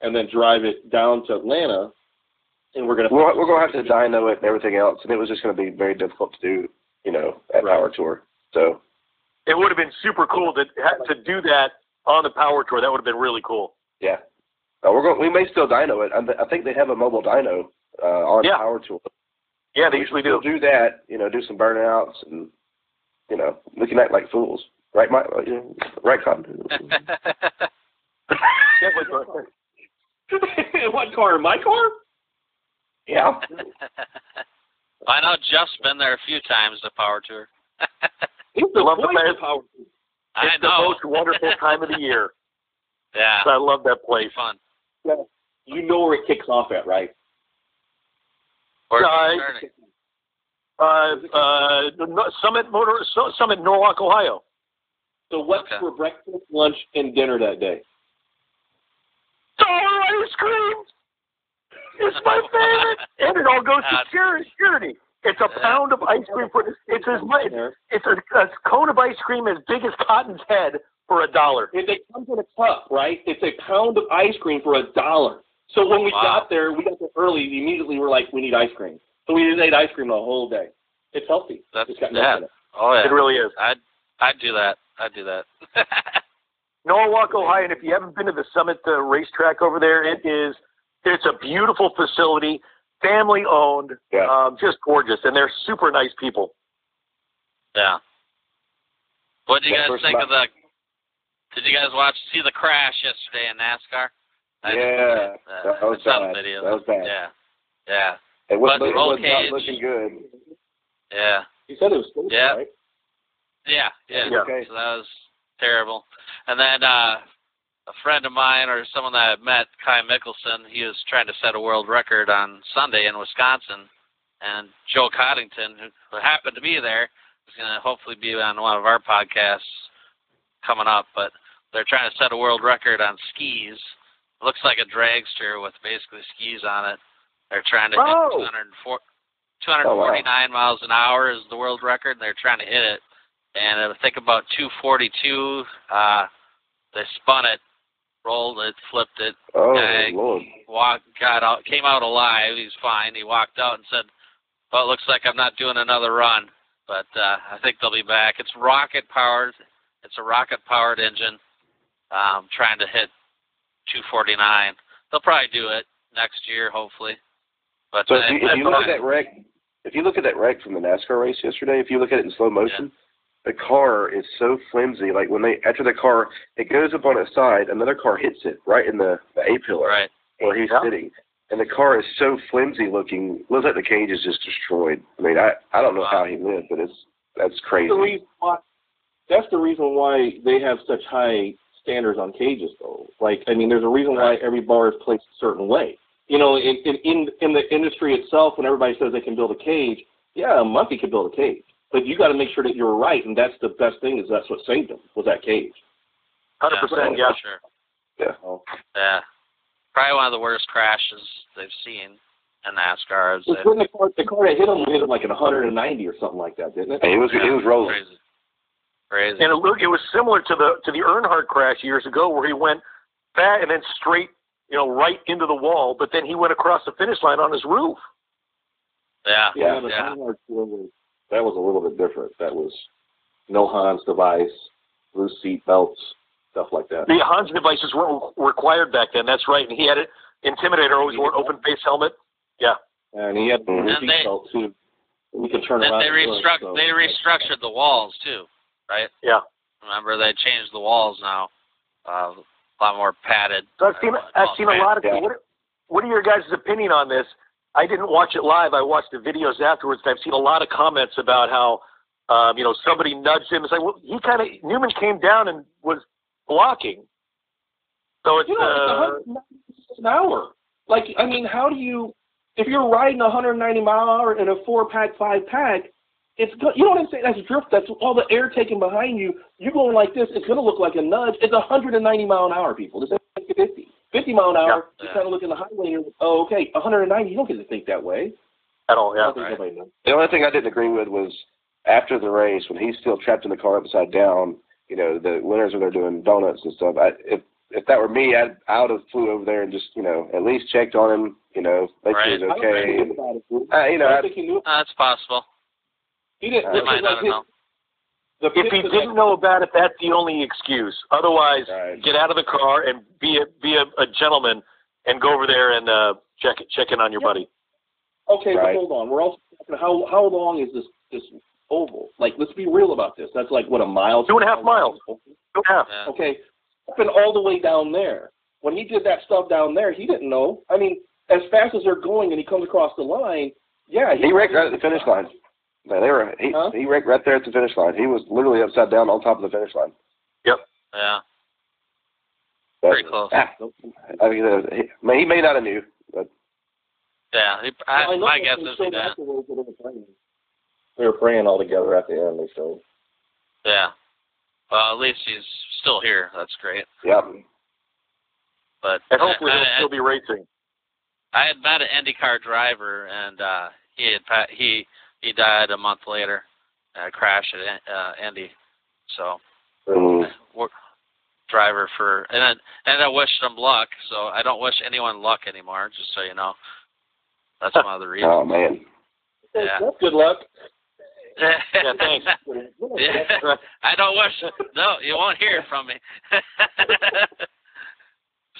and then drive it down to Atlanta, and we're going to. We're, we're going to have to dyno it and everything else, and it was just going to be very difficult to do, you know, at Right. Power Tour. So It would have been super cool to to do that on the power tour. That would have been really cool. yeah, uh, we're going. We may still dyno it. I, I think they have a mobile dyno uh, on Yeah. Power Tour. Yeah, they usually do. Do that. You know, do some burnouts and you know, we can act like fools, right? My, you know, right, Cotton? What car? My car? Yeah. I know Jeff's been there a few times, the power tour. It's the Love the voice man. of power. I It's the know. most wonderful time of the year. Yeah, I love that place. fun. You know where it kicks off at, right? Where's Yeah, it Uh, uh, Summit Motor Summit Norwalk, Ohio. So what's Okay. for breakfast, lunch, and dinner that day? Dollar ice cream. It's my favorite, and it all goes to charity. charity. It's a pound of ice cream for it's as much. It's a, a cone of ice cream as big as Cotton's head for a dollar. It, it comes in a cup, right? It's a pound of ice cream for a dollar. So when we Wow. got there, we got there early. Immediately, we're like, we need ice cream. So we just ate ice cream the whole day. It's healthy. That's it's got milk yeah. in it. Oh yeah. It really is. I'd I'd do that. I'd do that. Norwalk, Ohio, and if you haven't been to the Summit uh, racetrack over there, it is it's a beautiful facility, family owned, Yeah. um, just gorgeous, and they're super nice people. yeah. What do you Yeah, guys think of the? Did you guys watch see the crash yesterday in NASCAR? I didn't Yeah, see it. Uh, that was I saw bad. videos. That was bad. Yeah, yeah, It was, But it was roll not looking good. yeah, You said it was safe, Yeah. right? yeah, yeah. Yeah. Okay. So that was terrible. And then uh a friend of mine or someone that I met, Kai Mickelson, he was trying to set a world record on Sunday in Wisconsin. And Joe Coddington, who- happened to be there, is going to hopefully be on one of our podcasts coming up. But they're trying to set a world record on skis. It looks like a dragster with basically skis on it. They're trying to Oh. hit 204, 249 miles an hour is the world record, and they're trying to hit it. And I think about 242, uh, they spun it, rolled it, flipped it, Oh Yeah, Lord. walked, got out, came out alive. He's fine. He walked out and said, "Well, it looks like I'm not doing another run, but uh, I think they'll be back." It's rocket powered. It's a rocket powered engine. Um, trying to hit 249. They'll probably do it next year, hopefully. But So uh, if you, if you look at that wreck, if you look at that wreck from the NASCAR race yesterday, if you look at it in slow motion, the car is so flimsy. Like when they after the car, it goes up on its side, another car hits it right in the, the A pillar right, where he's Yeah. sitting, and the car is so flimsy looking. Looks like the cage is just destroyed. I mean, I I don't know Wow. how he lived, but it's that's crazy. That's the reason why. That's the reason why they have such high standards on cages, though. Like, I mean, there's a reason why every bar is placed a certain way. You know, in in in, in the industry itself, when everybody says they can build a cage, yeah, a monkey could build a cage, but you got to make sure that you're right, and that's the best thing. Is that's what saved them was that cage. Hundred percent, yeah. sure. Yeah. So, Yeah, probably one of the worst crashes they've seen in NASCAR. I would Which when the car, the car that hit him hit him like at 190 or something like that, didn't it? And he was it was rolling. Crazy. Crazy. And it, look, it was similar to the to the Earnhardt crash years ago, where he went fat and then straight, you know, right into the wall. But then he went across the finish line on his roof. yeah. Yeah, yeah. Earnhardt was that was a little bit different. That was no Hans device, loose seat belts, stuff like that. The Hans devices weren't required back then. That's right. And he had it. Intimidator always wore an open face helmet. Yeah. And he had the. And seat they- belt too. We could turn Then around. they and look, restruct so- they restructured the walls too, right? Yeah. Remember they changed the walls now, uh, a lot more padded. So I've seen I've seen a lot of. Yeah. What, what are your guys' opinion on this? I didn't watch it live. I watched the videos afterwards. And I've seen a lot of comments about how, um, you know, somebody nudged him. It's like, well, he kind of Newman came down and was blocking. So it's You know, uh, it's an hour. Like, I mean, how do you? if you're riding 190 mile an hour in a four pack, five pack, it's good. You know what I'm saying? That's drift. That's all the air taking behind you. You're going like this. It's going to look like a nudge. It's 190 mile an hour, people. This 50. 50 mile an hour. Yeah. You kind of look in the highway and you're, oh, okay, 190. You don't get to think that way. At all, I yeah. don't think Right. knows. The only thing I didn't agree with was after the race when he's still trapped in the car upside down. You know, the winners when they're doing donuts and stuff. I, if if that were me, I'd I would have flew over there and just you know at least checked on him. You know, make sure he's I don't think okay. he knew And, about it. uh, you know, I don't I, think he knew. Uh, that's possible. He didn't. They Uh, might not have his- known. The If he didn't know about it, that's the only excuse. Otherwise, Right. get out of the car and be a be a, a gentleman and go over there and uh, check check in on your Yeah. buddy. Okay, Right. but hold on. We're also talking how how long is this this oval? Like, let's be real about this. That's like what a mile. Two and a half miles. Two and a half. Yeah. Okay, up and all the way down there. When he did that stuff down there, he didn't know. I mean, as fast as they're going and he comes across the line, yeah, he wrecked right at the finish line. Man, they were he Huh? he wrecked right there at the finish line. He was literally upside down on top of the finish line. Yep. Yeah. But, Pretty close. ah, I mean, uh, he, I mean, he may not have knew, but Yeah. He, I, Well, I know my that guess they is he showed did. afterwards that they were praying. They were praying all together at the end. They showed. Yeah. Well, at least he's still here. That's great. yeah. But And hopefully I, he'll I, still be racing. I had met an IndyCar driver, and uh, he had he he died a month later, uh, crash at uh, Indy. So Mm. wor- driver for and then, and I wished him luck. So I don't wish anyone luck anymore. Just so you know, that's one of the reasons. Oh man. Yeah. Well, Good luck. Yeah, thanks. Yeah. I don't wish. No, you won't hear from me.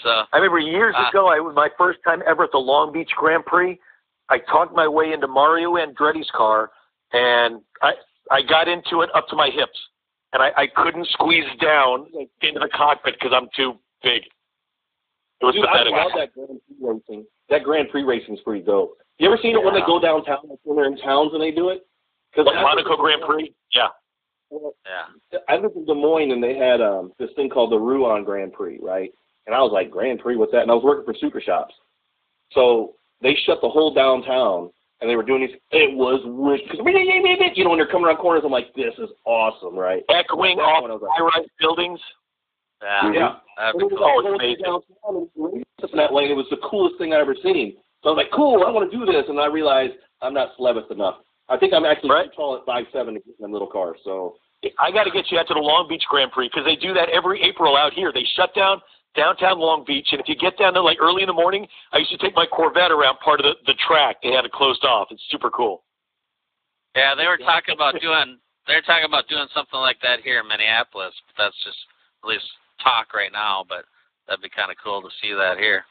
so I remember years Ah. ago, I was my first time ever at the Long Beach Grand Prix. I talked my way into Mario Andretti's car, and I I got into it up to my hips, and I, I couldn't squeeze down into the cockpit because I'm too big. It was Dude, I pathetic. love that Grand Prix racing. That Grand Prix racing is pretty dope. You ever seen it when they go downtown, like when they're in towns and they do it? Because Like Monaco Grand Prix, yeah. Well, yeah, I lived in Des Moines and they had um this thing called the Rouen Grand Prix, right? And I was like, Grand Prix, what's that? And I was working for Super Shops. So they shut the whole downtown and they were doing these. It was wicked. You know, when they're coming around corners, I'm like, this is awesome, right? Echoing off one I was like, high-rise buildings. yeah, Yeah. That'd And be it was cool. all it's amazing. downtown and racing in that lane. It was the coolest thing I ever seen. So I was like, cool, I want to do this. And I realized I'm not Slevith enough. I think I'm actually Right. too tall at five seven to get in them little cars. So I got to get you out to the Long Beach Grand Prix because they do that every April out here. They shut down downtown Long Beach, and if you get down there like early in the morning, I used to take my Corvette around part of the, the track. They had it closed off. It's super cool. Yeah, they were talking about doing. They're talking about doing something like that here in Minneapolis. But that's just at least talk right now. But that'd be kind of cool to see that here.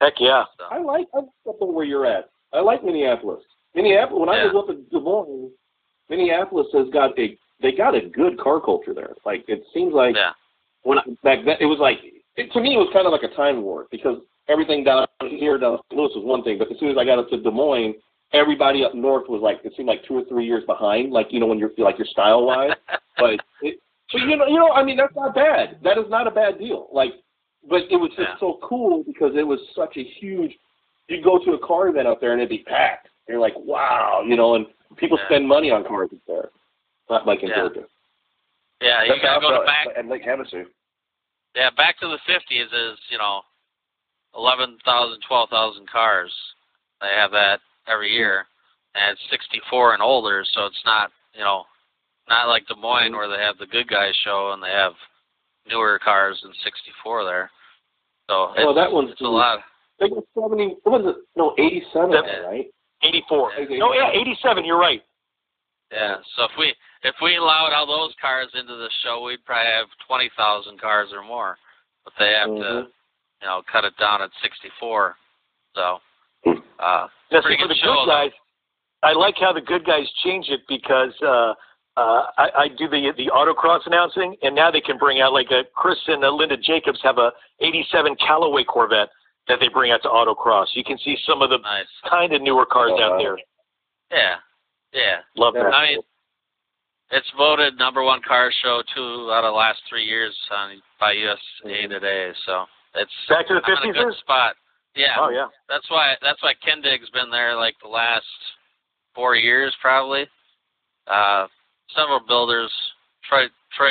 Heck yeah. So I like I like up where you're at. I like Minneapolis. Minneapolis. When I was up in Des Moines, Minneapolis has got a they got a good car culture there. Like it seems like yeah, when I, back then it was like it, to me it was kind of like a time warp because everything down here down in St. Louis was one thing, but as soon as I got up to Des Moines, everybody up north was like it seemed like two or three years behind. Like you know when you're like your style wise, but it, but you know you know I mean that's not bad. That is not a bad deal. Like, but it was just Yeah. so cool because it was such a huge. You go to a car event up there and it'd be packed. You're like wow, you know, and people Yeah. spend money on cars up there. Not like in Yeah. Georgia. yeah. You That's gotta go to back. at Lake Havasu. Yeah, back to the fifties is you know, eleven thousand, twelve thousand cars. They have that every year, and it's sixty four and older. So it's not you know, not like Des Moines where they have the good guys show and they have newer cars than sixty four there. So it's, Well, that one's it's a lot. They got seventy. What was it? No, eighty-seven. Yeah. Right. 84. Okay. No, yeah, 87. You're right. Yeah. So if we if we allowed all those cars into the show, we'd probably have twenty thousand cars or more. But they have Mhm. to, you know, cut it down at sixty four. So Hmm. uh Now, pretty for good the show. good guys, I like how the good guys change it because uh, uh, I, I do the the autocross announcing, and now they can bring out like a Chris and uh, Linda Jacobs have a '87 Callaway Corvette that they bring out to autocross. You can see some of the nice. kind of newer cars Oh, out there. Yeah. Yeah. Love that. I mean it's voted number one car show two out of the last three years on by USA Today, so it's Back to the 50s good spot. Yeah. Oh yeah. That's why that's why Kindig's been there like the last four years probably. Uh, several builders, Troy Troy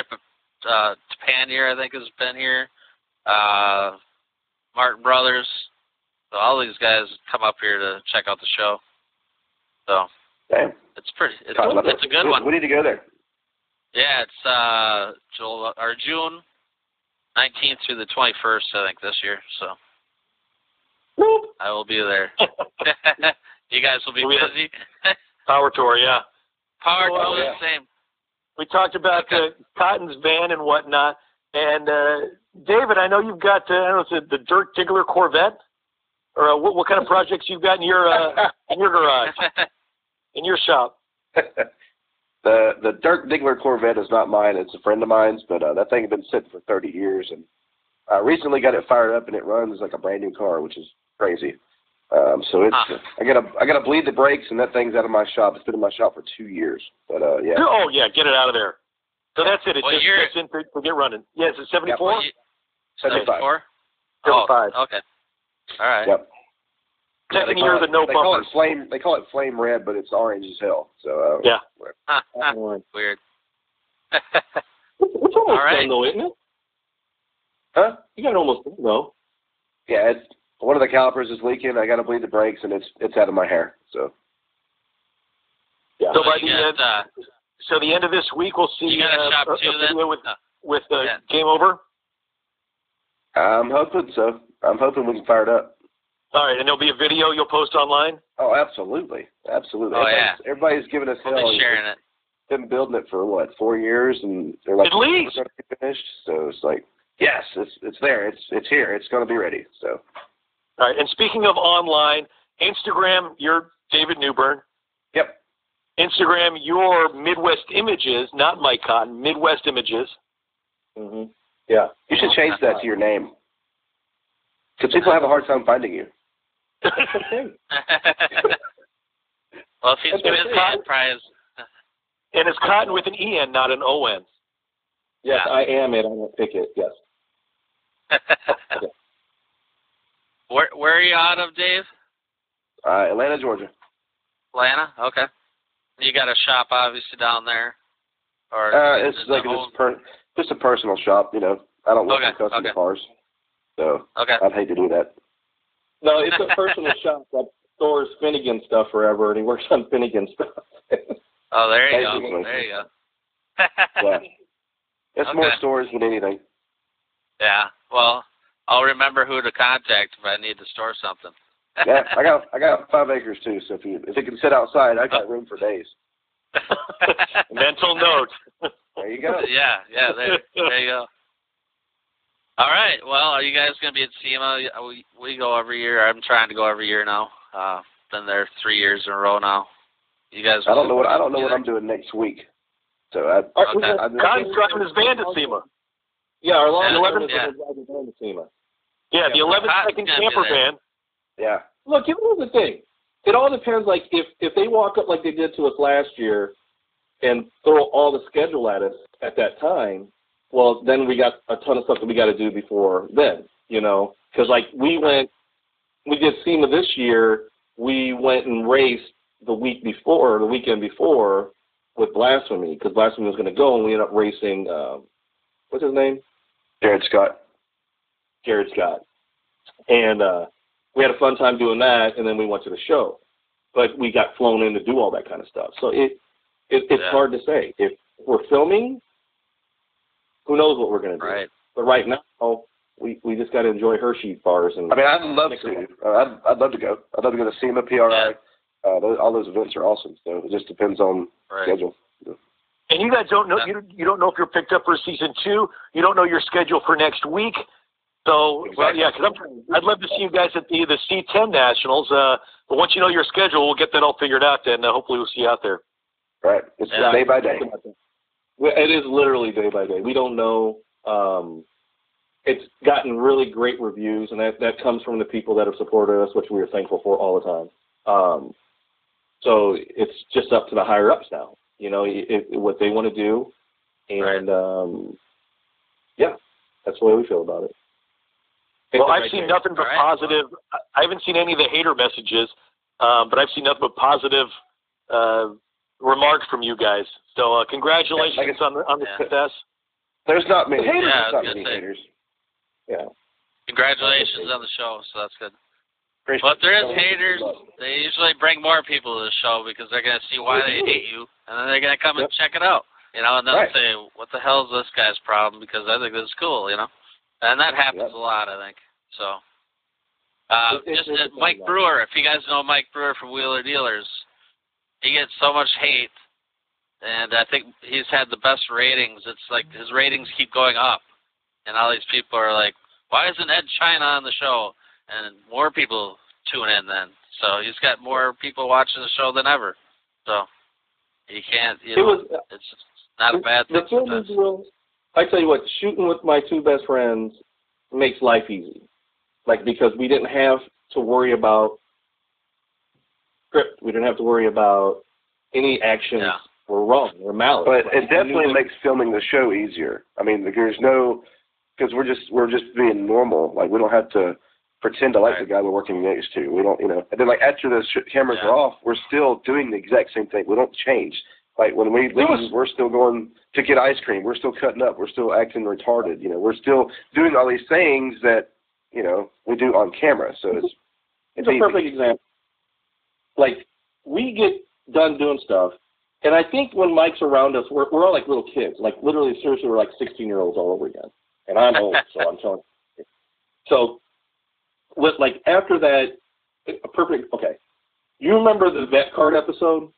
uh, Trepanier I think has been here. Uh, Martin Brothers. So all these guys come up here to check out the show. So Damn. it's pretty. It's, God, it's it. a good we, one. We need to go there. Yeah, it's uh July, or June nineteenth through the twenty first, I think, this year. So Whoop. I will be there. you guys will be busy. Power tour, yeah. Power Oh, tool yeah. same. We talked about Okay. uh, Cotton's van and whatnot. And uh, David, I know you've got uh, I don't know, is it the Dirk Diggler Corvette, or uh, what, what kind of projects you've got in your uh, in your garage, in your shop? the the Dirk Diggler Corvette is not mine. It's a friend of mine's, but uh, that thing had been sitting for 30 years, and I recently got it fired up, and it runs like a brand new car, which is crazy. Um, so it's Huh. I gotta I gotta bleed the brakes, and that thing's out of my shop. It's been in my shop for two years, but uh, yeah, Oh yeah, get it out of there. So that's it. It's Well, just you're- gets in to, to get running. Yeah, is it 74? Well, you- 75. 74? 75. Oh, okay. All right. Yep. Yeah, Second they year call of the it- no they call it flame. They call it flame red, but it's orange as hell. So uh, Yeah. Huh, huh, It's Weird. almost All right. done though, isn't it? Huh? You got almost done though. Yeah, it's one of the calipers is leaking. I got to bleed the brakes, and it's it's out of my hair. So Yeah. So So by you the end, uh, so the end of this week, we'll see you got a uh, shop a, too then? video with Uh, with uh, Yeah. game over. I'm hoping so. I'm hoping we can fire it up. All right, and there'll be a video you'll post online. Oh, absolutely, absolutely. Oh, everybody's, everybody's giving us we'll hell. be sharing it. Been building it for what four years, and they're like, At least. "We're gonna be finished." So it's like, yes, it's it's there. It's it's here. It's going to be ready. So All right, and speaking of online, Instagram, you're David Newburn. yep. Instagram, your Midwest Images, not Mike Cotton, Midwest Images. hmm Yeah. You should change that to your name, because people have a hard time finding you. Okay. well, if he's That's busy, okay. I'd and it's Cotton with an EN, not an ON. Yes, Yeah. I am it. I won't pick it. Yes. where where are you out of, Dave? Uh, Atlanta, Georgia. Atlanta. Okay. You got a shop obviously down there, or Uh, it's it like a just per, just a personal shop. You know, I don't work Okay, on custom okay. cars, so okay. I'd hate to do that. No, it's a personal shop that stores Finnegan stuff forever, and he works on Finnegan stuff. Oh, there you go. There you go. Yeah. It's more Okay. stores than anything. Yeah. Well, I'll remember who to contact if I need to store something. Yeah, I got I got five acres too, so if you if it can sit outside, I got room for days. Mental note. There you go. yeah, yeah. There, there you go. All right. Well, are you guys going to be at SEMA? We we go every year. I'm trying to go every year now. Uh, been there three years in a row now. You guys? I don't know what I don't know what I'm doing next week. So I, Okay. I, I Cotton's driving his van to SEMA. Yeah, our long Yeah, term is yeah. going the van to SEMA. Yeah, the Yeah, 11 Cotton's second camper van. yeah. Look, here's the thing. It all depends. Like if if they walk up like they did to us last year, and throw all the schedule at us at that time, well, then we got a ton of stuff that we got to do before then. You know, because like we went, we did SEMA this year. We went and raced the week before, the weekend before, with Blasphemy because Blasphemy was going to go, and we ended up racing. Um, what's his name? Jared Scott. Jared Scott. And uh, we had a fun time doing that, and then we went to the show. But we got flown in to do all that kind of stuff. So it, it it's Yeah. hard to say. If we're filming, who knows what we're going to do. Right. But right now, we, we just got to enjoy Hershey bars. And I mean, I'd love to. Uh, I'd I'd love to go. I'd love to go to SEMA, PRI. Uh, those, all those events are awesome. So it just depends on Right. schedule. And you guys don't know you you don't know if you're picked up for season two. You don't know your schedule for next week. So well, yeah, because I'd love to see you guys at the the C10 Nationals. Uh, but once you know your schedule, we'll get that all figured out. and uh, hopefully we'll see you out there. Right. It's Yeah. day by day. Well, It is literally day by day. We don't know. Um, it's gotten really great reviews, and that, that comes from the people that have supported us, which we are thankful for all the time. Um, so it's just up to the higher ups now. You know, it, it, what they want to do, and um, yeah, that's the way we feel about it. Well, I've right seen thing. nothing but All right. positive. I I haven't seen any of the hater messages, um, but I've seen nothing but positive uh, remarks from you guys. So uh, congratulations Yeah, like on the on the Yeah. success. There's not many. Haters- Yeah, I there's not many say. haters. Yeah. Congratulations on the show, so that's good. Appreciate But if there haters, they usually bring more people to the show because they're gonna see why they hate you, and then they're gonna come and check it out. You know, and then Right. say, "What the hell is this guy's problem?" Because I think this is cool. You know, and that happens Yep. a lot. I think so. Uh, It- it- just it's uh, Mike. Brewer. If you guys know Mike Brewer from Wheeler Dealers, he gets so much hate, and I think he's had the best ratings. It's like his ratings keep going up, and all these people are like, "Why isn't Ed China on the show?" And more people tune in then. So he's got more people watching the show than ever. So he can't. You It know, was it's not a bad the thing. film is real. I tell you what, shooting with my two best friends makes life easy. Like because we didn't have to worry about script. We didn't have to worry about any actions Yeah. were wrong or malice. But Like, it definitely makes filming the show easier. I mean, there's no because we're just we're just being normal. Like we don't have to pretend to like Right. the guy we're working next to. We don't, you know. And then like after the sh- cameras Yeah. are off, we're still doing the exact same thing. We don't change. Like when we leave, was- we're still going to get ice cream. We're still cutting up. We're still acting retarded. You know, we're still doing all these things that you know we do on camera. So it's It's it's a easy. perfect example. Like we get done doing stuff, and I think when Mike's around us, we're we're all like little kids. Like literally, seriously, we're like 16 year olds all over again. And I'm old, so I'm telling you. So, with like after that, a perfect. Okay, you remember the vet card episode,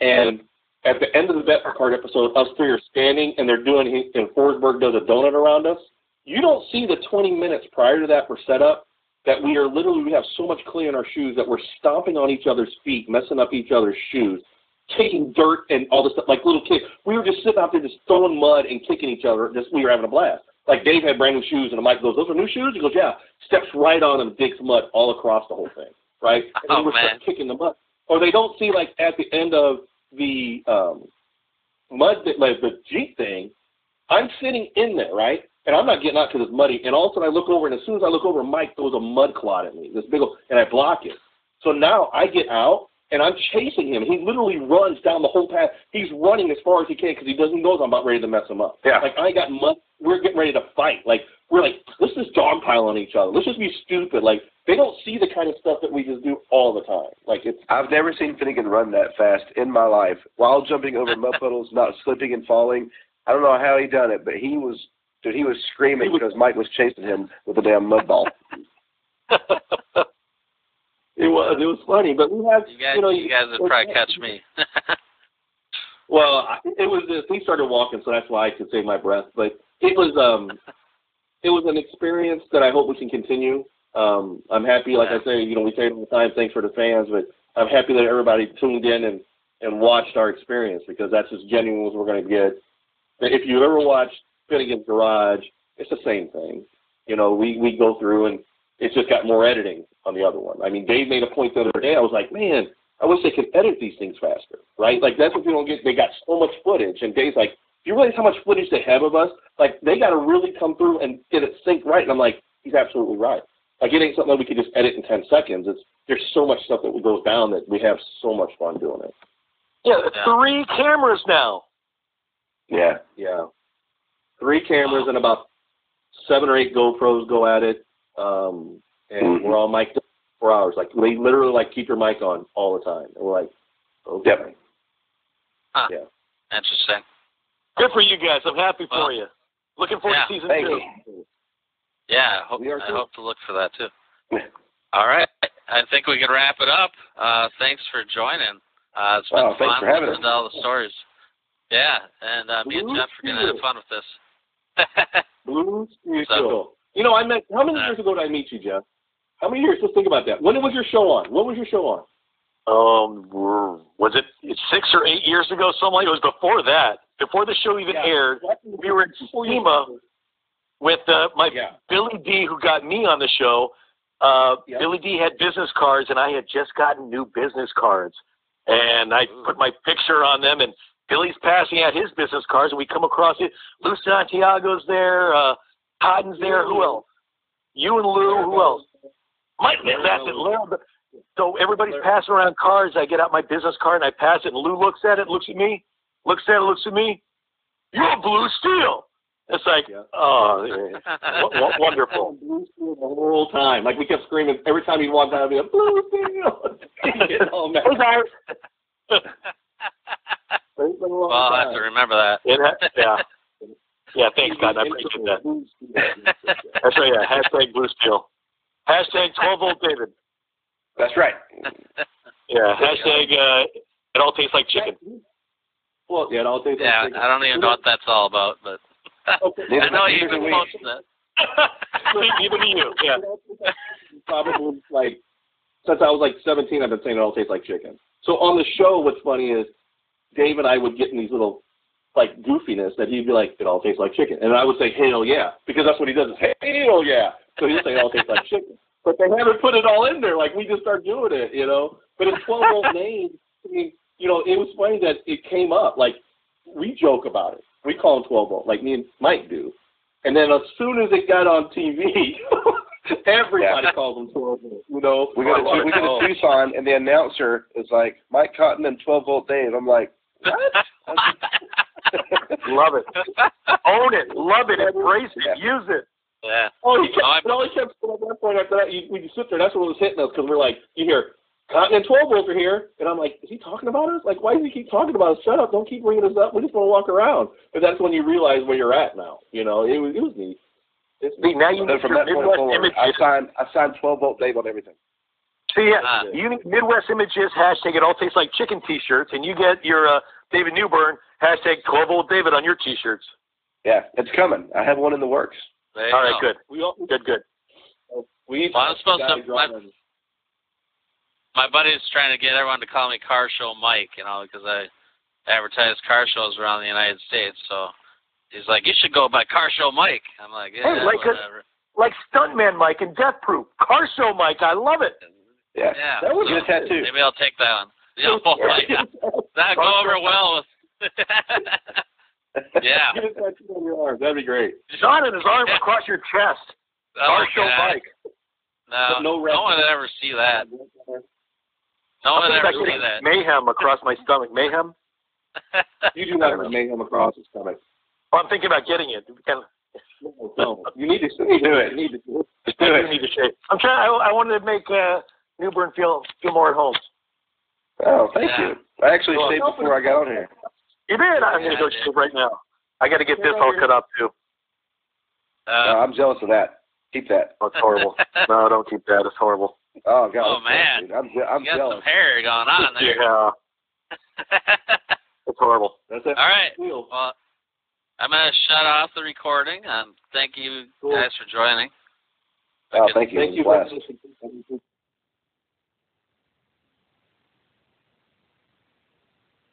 and at the end of the vet card episode, us three are standing, and they're doing, and Forsberg does a donut around us. You don't see the 20 minutes prior to that for setup that we are literally we have so much clay in our shoes that we're stomping on each other's feet, messing up each other's shoes, taking dirt and all this stuff like little kids. We were just sitting out there just throwing mud and kicking each other. Just we were having a blast. Like Dave had brand new shoes and Mike goes, "Those are new shoes." He goes, "Yeah." Steps right on them, digs mud all across the whole thing, right? And Oh, then we're man. kicking the mud. Or they don't see like at the end of the um, mud like the Jeep thing. I'm sitting in there, right? And I'm not getting out because it's muddy. And all of a sudden I look over, and as soon as I look over, Mike throws a mud clot at me, this big old, and I block it. So now I get out, and I'm chasing him. He literally runs down the whole path. He's running as far as he can because he doesn't know I'm about ready to mess him up. Yeah. Like I got mud. We're getting ready to fight. Like we're like, let's just dogpile on each other. Let's just be stupid. Like they don't see the kind of stuff that we just do all the time. Like it's I've never seen Finnegan run that fast in my life while jumping over mud puddles, not slipping and falling. I don't know how he done it, but he was dude, he was screaming because Mike was chasing him with a damn mud ball. it was it was funny, but we have You guys, you know you guys would probably catch me. Well, it was this. We started walking, so that's why I could save my breath. But it was um, it was an experience that I hope we can continue. Um, I'm happy, like I say, you know, we say it all the time. Thanks for the fans, but I'm happy that everybody tuned in and and watched our experience because that's as genuine as we're going to get. If you ever watched Finnegan's Garage, it's the same thing. You know, we we go through and it's just got more editing on the other one. I mean, Dave made a point the other day. I was like, man, I wish they could edit these things faster, right? Like that's what people don't get. They got so much footage, and Dave's like, do you realize how much footage they have of us? Like they got to really come through and get it synced right. And I'm like, he's absolutely right. Like it ain't something that we could just edit in ten seconds. It's there's so much stuff that goes down that we have so much fun doing it. Yeah. three cameras now. Yeah. Yeah, three cameras and about seven or eight GoPros go at it, um, and Mhm. we're all mic'd up for hours. Like they literally like keep your mic on all the time. And we're like, okay. Yep. Huh. Yeah. Interesting. Good for you guys. I'm happy for Well, you. Looking forward yeah, to season Thank two. you. Yeah, I hope, We are I hope to look for that too. All right. I think we can wrap it up. Uh, thanks for joining. Uh, it's been thanks fun for having listening to all the stories. Yeah, and uh, me and Jeff are going to have fun with this. Blue Steel. So- you know, I met. How many Uh, years ago did I meet you, Jeff? How many years? Let's think about that. When was your show on? What was your show on? Um, was it six or eight years ago? Something like it was before that. Before the show even aired, we were you- SEMA with uh, my Yeah. Billy D, who got me on the show. Uh. Billy D had business cards, and I had just gotten new business cards, and I put my picture on them. And Billy's passing out his business cards, and we come across it. Lou Santiago's there, uh, Cotton's there. Who else? You and Lou. Who else? Mike. That's it. Lou. So everybody's passing around cards. I get out my business card and I pass it, and Lou looks at it, looks at me, looks at it, looks at me. You're blue steel. It's like, Yeah. oh, w- wonderful. Blue Steel the whole time. Like we kept screaming every time he walked out. I'd be like, Blue Steel. All mad. Well, I'll have to remember that. It yeah. Yeah, thanks, God. I appreciate that. That's right, yeah. Hashtag blue steel. Hashtag 12 volt David. That's right. Yeah, hashtag uh, it all tastes like chicken. Well, yeah, it all tastes Yeah, like chicken. I don't even know what that's all about, but Okay. I know you Neither do even we. posted it. Even you, yeah. Probably like since I was like 17, I've been saying it all tastes like chicken. So on the show, what's funny is Dave and I would get in these little like goofiness that he'd be like, "It all tastes like chicken," and I would say, "Hell yeah," because that's what he does. Is hell yeah. So he'd say, "It all tastes like chicken," but they haven't put it all in there. Like we just start doing it, you know. But it's 12 volt name. I mean, you know, it was funny that it came up. Like we joke about it. We call him 12 volt, like me and Mike do. And then as soon as it got on TV, everybody Yeah. calls him 12 volt. You know, We go to we go to Tucson, and the announcer is like Mike Cotton and 12 volt Dave. I'm like, Love it. Own it. Love it. Embrace it. Use it. yeah. Oh, he kept, Oh, I'm- and all he kept at that point after that, you, when you sit there, that's what was hitting us because we're like, you hear, Cotton and 12 volt are here. And I'm like, is he talking about us? Like, why does he keep talking about us? Shut up. Don't keep bringing us up. We just want to walk around. But that's when you realize where you're at now. You know, it was, it was neat. It's See, now you so need from that point Midwest forward, I signed I signed 12 volt Dave on everything. See, yeah, Ah. you need Midwest images, hashtag it all tastes like chicken t-shirts, and you get your uh, David Newburn, hashtag 12 volt David on your t-shirts. Yeah, it's coming. I have one in the works. There All right, go. good. we all, Good, good. we Well, I'm supposed to- a drawing. My buddy's trying to get everyone to call me Car Show Mike, you know, because I advertise car shows around the United States. So he's like, you should go by Car Show Mike. I'm like, yeah, Hey, like a- whatever. Like Stuntman Mike and Death Proof. Car Show Mike, I love it. Yeah. Yeah. That was Get a tattoo. Maybe I'll take that one. Yeah, oh, yeah. That'd go over well with. yeah. Get a tattoo on your arm. That'd be great. Not in his arm across your chest. Oh, Car Show God. Mike. No, no no, one would ever see that. No one would ever see that. mayhem across my stomach. Mayhem? You do not have mayhem across his stomach. Oh, I'm thinking about getting it. Kind of, No, no. You need to you need to Do it. You need to do it. Just do it. do need to shave. I'm trying. I, I wanted to make uh, Newburn feel feel more at home. Oh, thank Yeah. you. I actually Well, shaved before I got on here. You did. I'm Yeah, gonna go I did. shave right now. I got to get this all cut up too. No, Uh, I'm jealous of that. Keep that. Oh, it's horrible. no, don't keep that. It's horrible. Oh God. Oh, man. dude. I'm je- I'm you got jealous. some hair going on there. Yeah, it's horrible. That's it. All right. Cool. Well, I'm gonna shut off the recording. Um, thank you Cool. guys for joining. Oh, thank you. Thank you